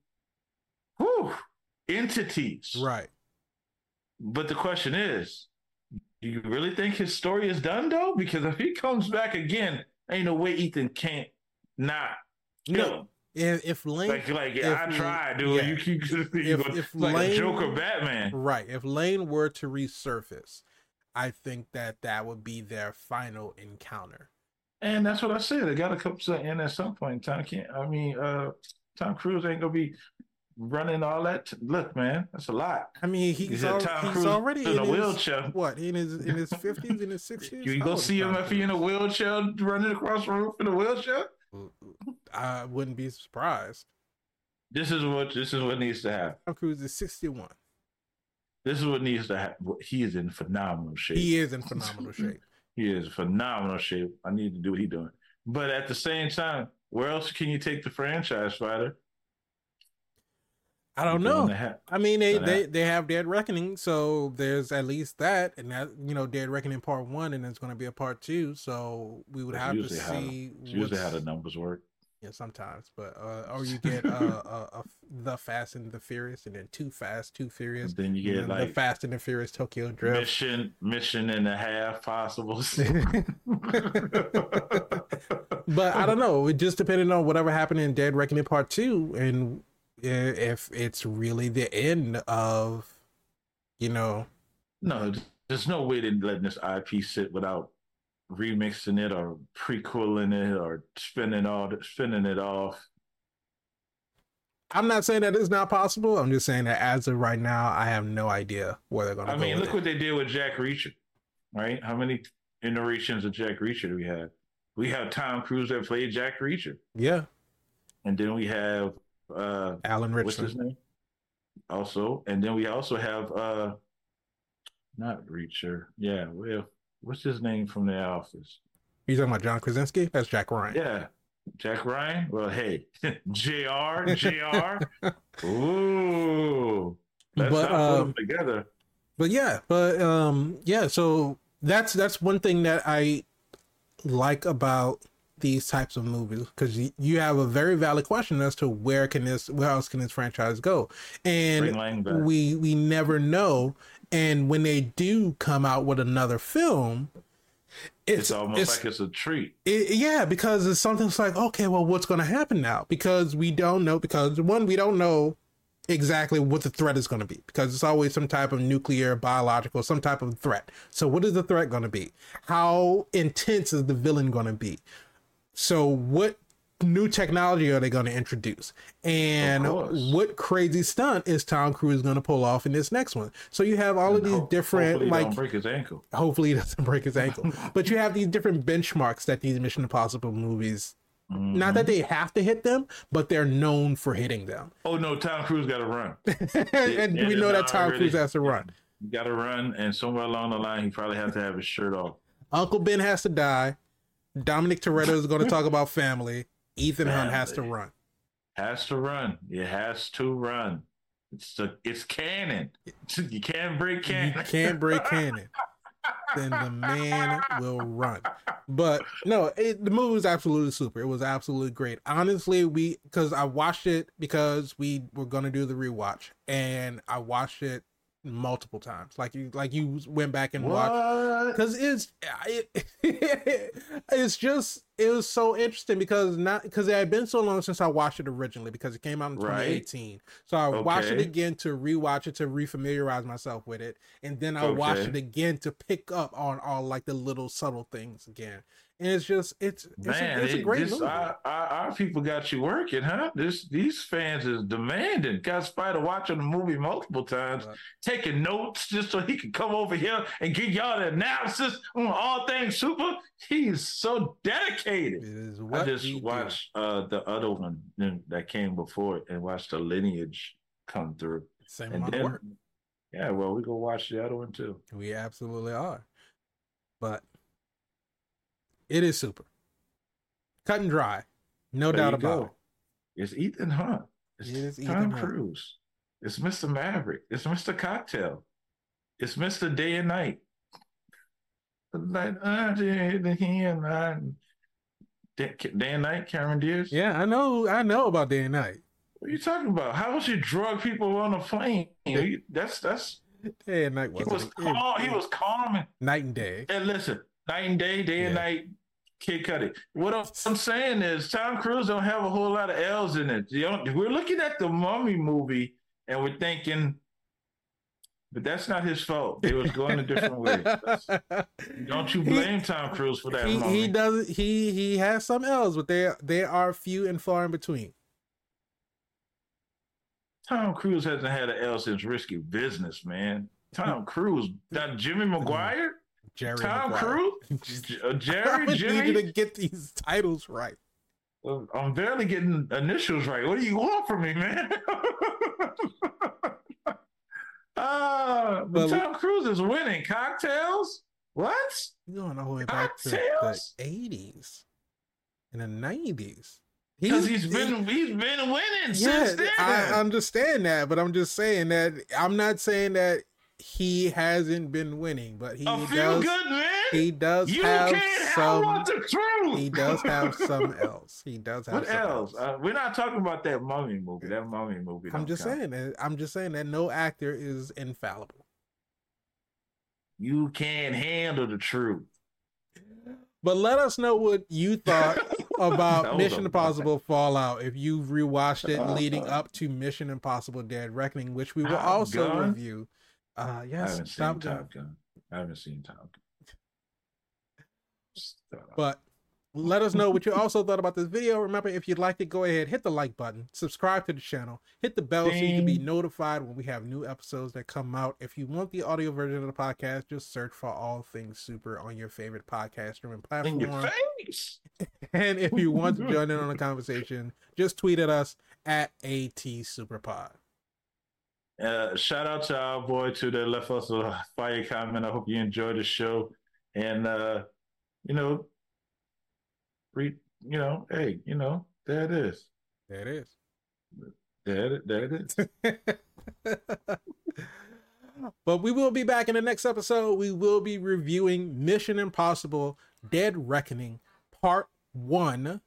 whew, entities. Right. But the question is, do you really think his story is done though? Because if he comes back again, ain't no way Ethan can't not kill No. him. If, if Lane, Like, like if- I tried, dude. yeah. You keep <laughs> you If- go- if like Lane- a Joker Batman. right, if Lane were to resurface, I think that that would be their final encounter. And that's what I said. It got to come to an end at some point in time. Can't I mean uh Tom Cruise ain't gonna be running all that. T- Look, man, that's a lot. I mean, he's, al- he's already in in a his, wheelchair. What in his in his <laughs> fifties, in his sixties? You go oh, see him if he in a wheelchair running across the roof in a wheelchair. Uh, uh, I wouldn't be surprised. This is what this is what needs to happen. Tom Cruise is sixty-one. This is what needs to happen. He is in phenomenal shape. He is in phenomenal <laughs> shape. He is phenomenal shape. I need to do what he's doing. But at the same time, where else can you take the franchise fighter? I don't know. I mean, they, they have- they have Dead Reckoning, so there's at least that, and that you know Dead Reckoning Part One, and there's going to be a Part Two, so we would have to usually how see. Usually how the numbers work. Yeah, sometimes, but uh, or you get uh, <laughs> uh, uh, the Fast and the Furious, and then Too Fast, Too Furious, And then you get then like the Fast and the Furious Tokyo Drift. mission, mission and a half possible. <laughs> But I don't know. It just depending on whatever happened in Dead Reckoning Part Two, and if it's really the end of, you know, no, there's no way they're letting this IP sit without remixing it or prequeling it or spinning all spinning it off. I'm not saying that it's not possible. I'm just saying that as of right now, I have no idea where they're going to I mean, look it. what they did with Jack Reacher, right? How many iterations of Jack Reacher do we have? We have Tom Cruise that played Jack Reacher, yeah, and then we have uh, Alan what's his name? Also, and then we also have uh, not Reacher. Yeah, well, what's his name from The Office? You talking about John Krasinski? That's Jack Ryan. Yeah, Jack Ryan. Well, hey, <laughs> Jr. <laughs> Jr. Ooh, let's But, not put um, them together. but yeah but um yeah so that's that's one thing that i like about these types of movies because you, have a very valid question as to where can this where else can this franchise go and Bring Lane back. we we never know and when they do come out with another film it's, It's almost it's- like it's a treat. it, yeah, because it's something that's like, okay, well, what's going to happen now? Because we don't know. Because one, we don't know exactly what the threat is going to be. Because it's always some type of nuclear, biological, some type of threat. So, what is the threat going to be? How intense is the villain going to be? So, what new technology are they going to introduce? And what crazy stunt is Tom Cruise going to pull off in this next one? So, you have all of these ho- different, hopefully like, break his ankle. hopefully he doesn't break his ankle. <laughs> but you have these different benchmarks that these Mission Impossible movies. Mm-hmm. Not that they have to hit them, but they're known for hitting them. Oh no, Tom Cruise got to run. <laughs> and it we know that Tom Cruise has to run. Got to run, and somewhere along the line, he probably has to have his shirt off. Uncle Ben has to die. Dominic Toretto is going to talk about family. Ethan Hunt has to Family. run. Has to run. It has to run. It's the it's canon. <laughs> You can't break canon. You can't break <laughs> canon. then the man will run. But no, it, the movie was absolutely super. It was absolutely great. Honestly, we because I watched it because we were gonna do the rewatch, and I watched it multiple times. Like you, like you went back and watched because it's it, <laughs> it's just it was so interesting because not because it had been so long since I watched it originally because it came out in Right. 2018. So I watched it again to rewatch it to refamiliarize myself with it, and then I watched it again to pick up on all like the little subtle things again. And it's just it's it's, Man, a, it's a it- great this, movie. our, our, our people got you working, huh? This these fans is demanding. Got Spider watching the movie multiple times, Right. taking notes just so he can come over here and give y'all the analysis on all things super. He's so dedicated. is I just watched uh, the other one that came before it and watched the lineage come through. Same And amount of then, work. yeah, well, we go watch the other one too. We absolutely are. But it is super. Cut and dry. No There doubt about go. It's Ethan Hunt. It's It is Tom Ethan Hunt. Cruise. It's Mr. Maverick. It's Mr. Cocktail. It's Mr. Day and Night. Like, uh, day and night. Day day and Night, Cameron Diaz. Yeah, I know I know about day and night. What are you talking about? How was you drug people on a plane? That's that's. Day and night he was calm. He was calm. Night and day. And listen, night and day, day yeah. and night. Kid Cudi. What I'm saying is, Tom Cruise don't have a whole lot of L's in it. we're looking at the Mummy movie and we're thinking, but that's not his fault. It was going a different way. <laughs> don't you blame he, Tom Cruise for that? He, he does. He he has some L's, but they they are few and far in between. Tom Cruise hasn't had an L since Risky Business, man. Tom Cruise, that Jimmy <laughs> Maguire. Jerry Tom Cruise, <laughs> uh, Jerry, I Jimmy. need you to get these titles right. I'm barely getting initials right. What do you want from me, man? uh, <laughs> but Tom Cruise is winning cocktails. What? You going all the way back to the '80s and the '90s. Because he's, he's been he's been winning yeah, since then. I understand that, but I'm just saying that I'm not saying that he hasn't been winning, but he does. good man. He does you have some. The truth. He does have <laughs> some else. He does have. What else? else. Uh, we're not talking about that mummy movie. That mummy movie. I'm just count. saying that. I'm just saying that no actor is infallible. You can't handle the truth. But let us know what you thought <laughs> about Mission Impossible Fallout if you've rewatched it leading up to Mission Impossible Dead Reckoning, which we will also Gun? review. Uh, yes, I haven't seen Top Gun. I haven't seen Top Gun. But let us know what you also thought about this video. Remember, if you'd like to go ahead, hit the like button, subscribe to the channel, hit the bell Ding. so you can be notified when we have new episodes that come out. If you want the audio version of the podcast, just search for All Things Super on your favorite podcast streaming platform. In your face. <laughs> And if you want to join in on the <laughs> conversation, just tweet at us at ATSuperPod. Uh, shout out to our boy to the left us a fire comment. I hope you enjoyed the show. And uh, you know, re, you know, hey, you know, there it is. There it is. There it, there it is. <laughs> but we will be back in the next episode. We will be reviewing Mission Impossible Dead Reckoning Part 1.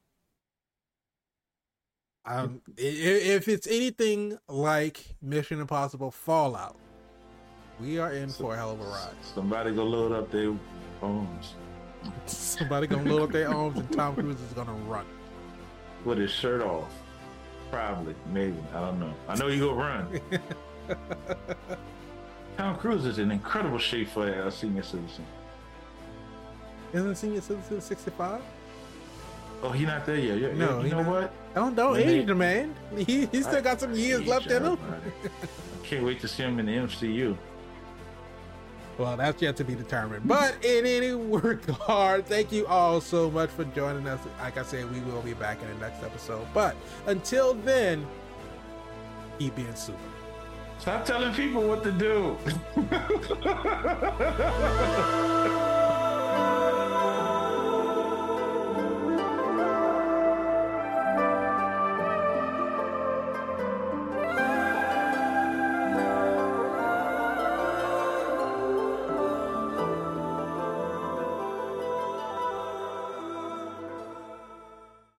Um, if it's anything like Mission Impossible Fallout, we are in for a hell of a ride. Somebody go load up their arms. <laughs> Somebody gonna load up their arms and Tom Cruise is gonna run. With his shirt off. Probably, maybe. I don't know. I know you go run. <laughs> Tom Cruise is in incredible shape for a senior citizen. Isn't senior citizen 65? Oh, he not there yet. Yeah, no, you know not. what? Don't don't age the man. He he still I, got some years left in him. I can't wait to see him in the MCU. Well, that's yet to be determined. But in any regard, thank you all so much for joining us. Like I said, we will be back in the next episode. But until then, keep being super. Stop telling people what to do. <laughs>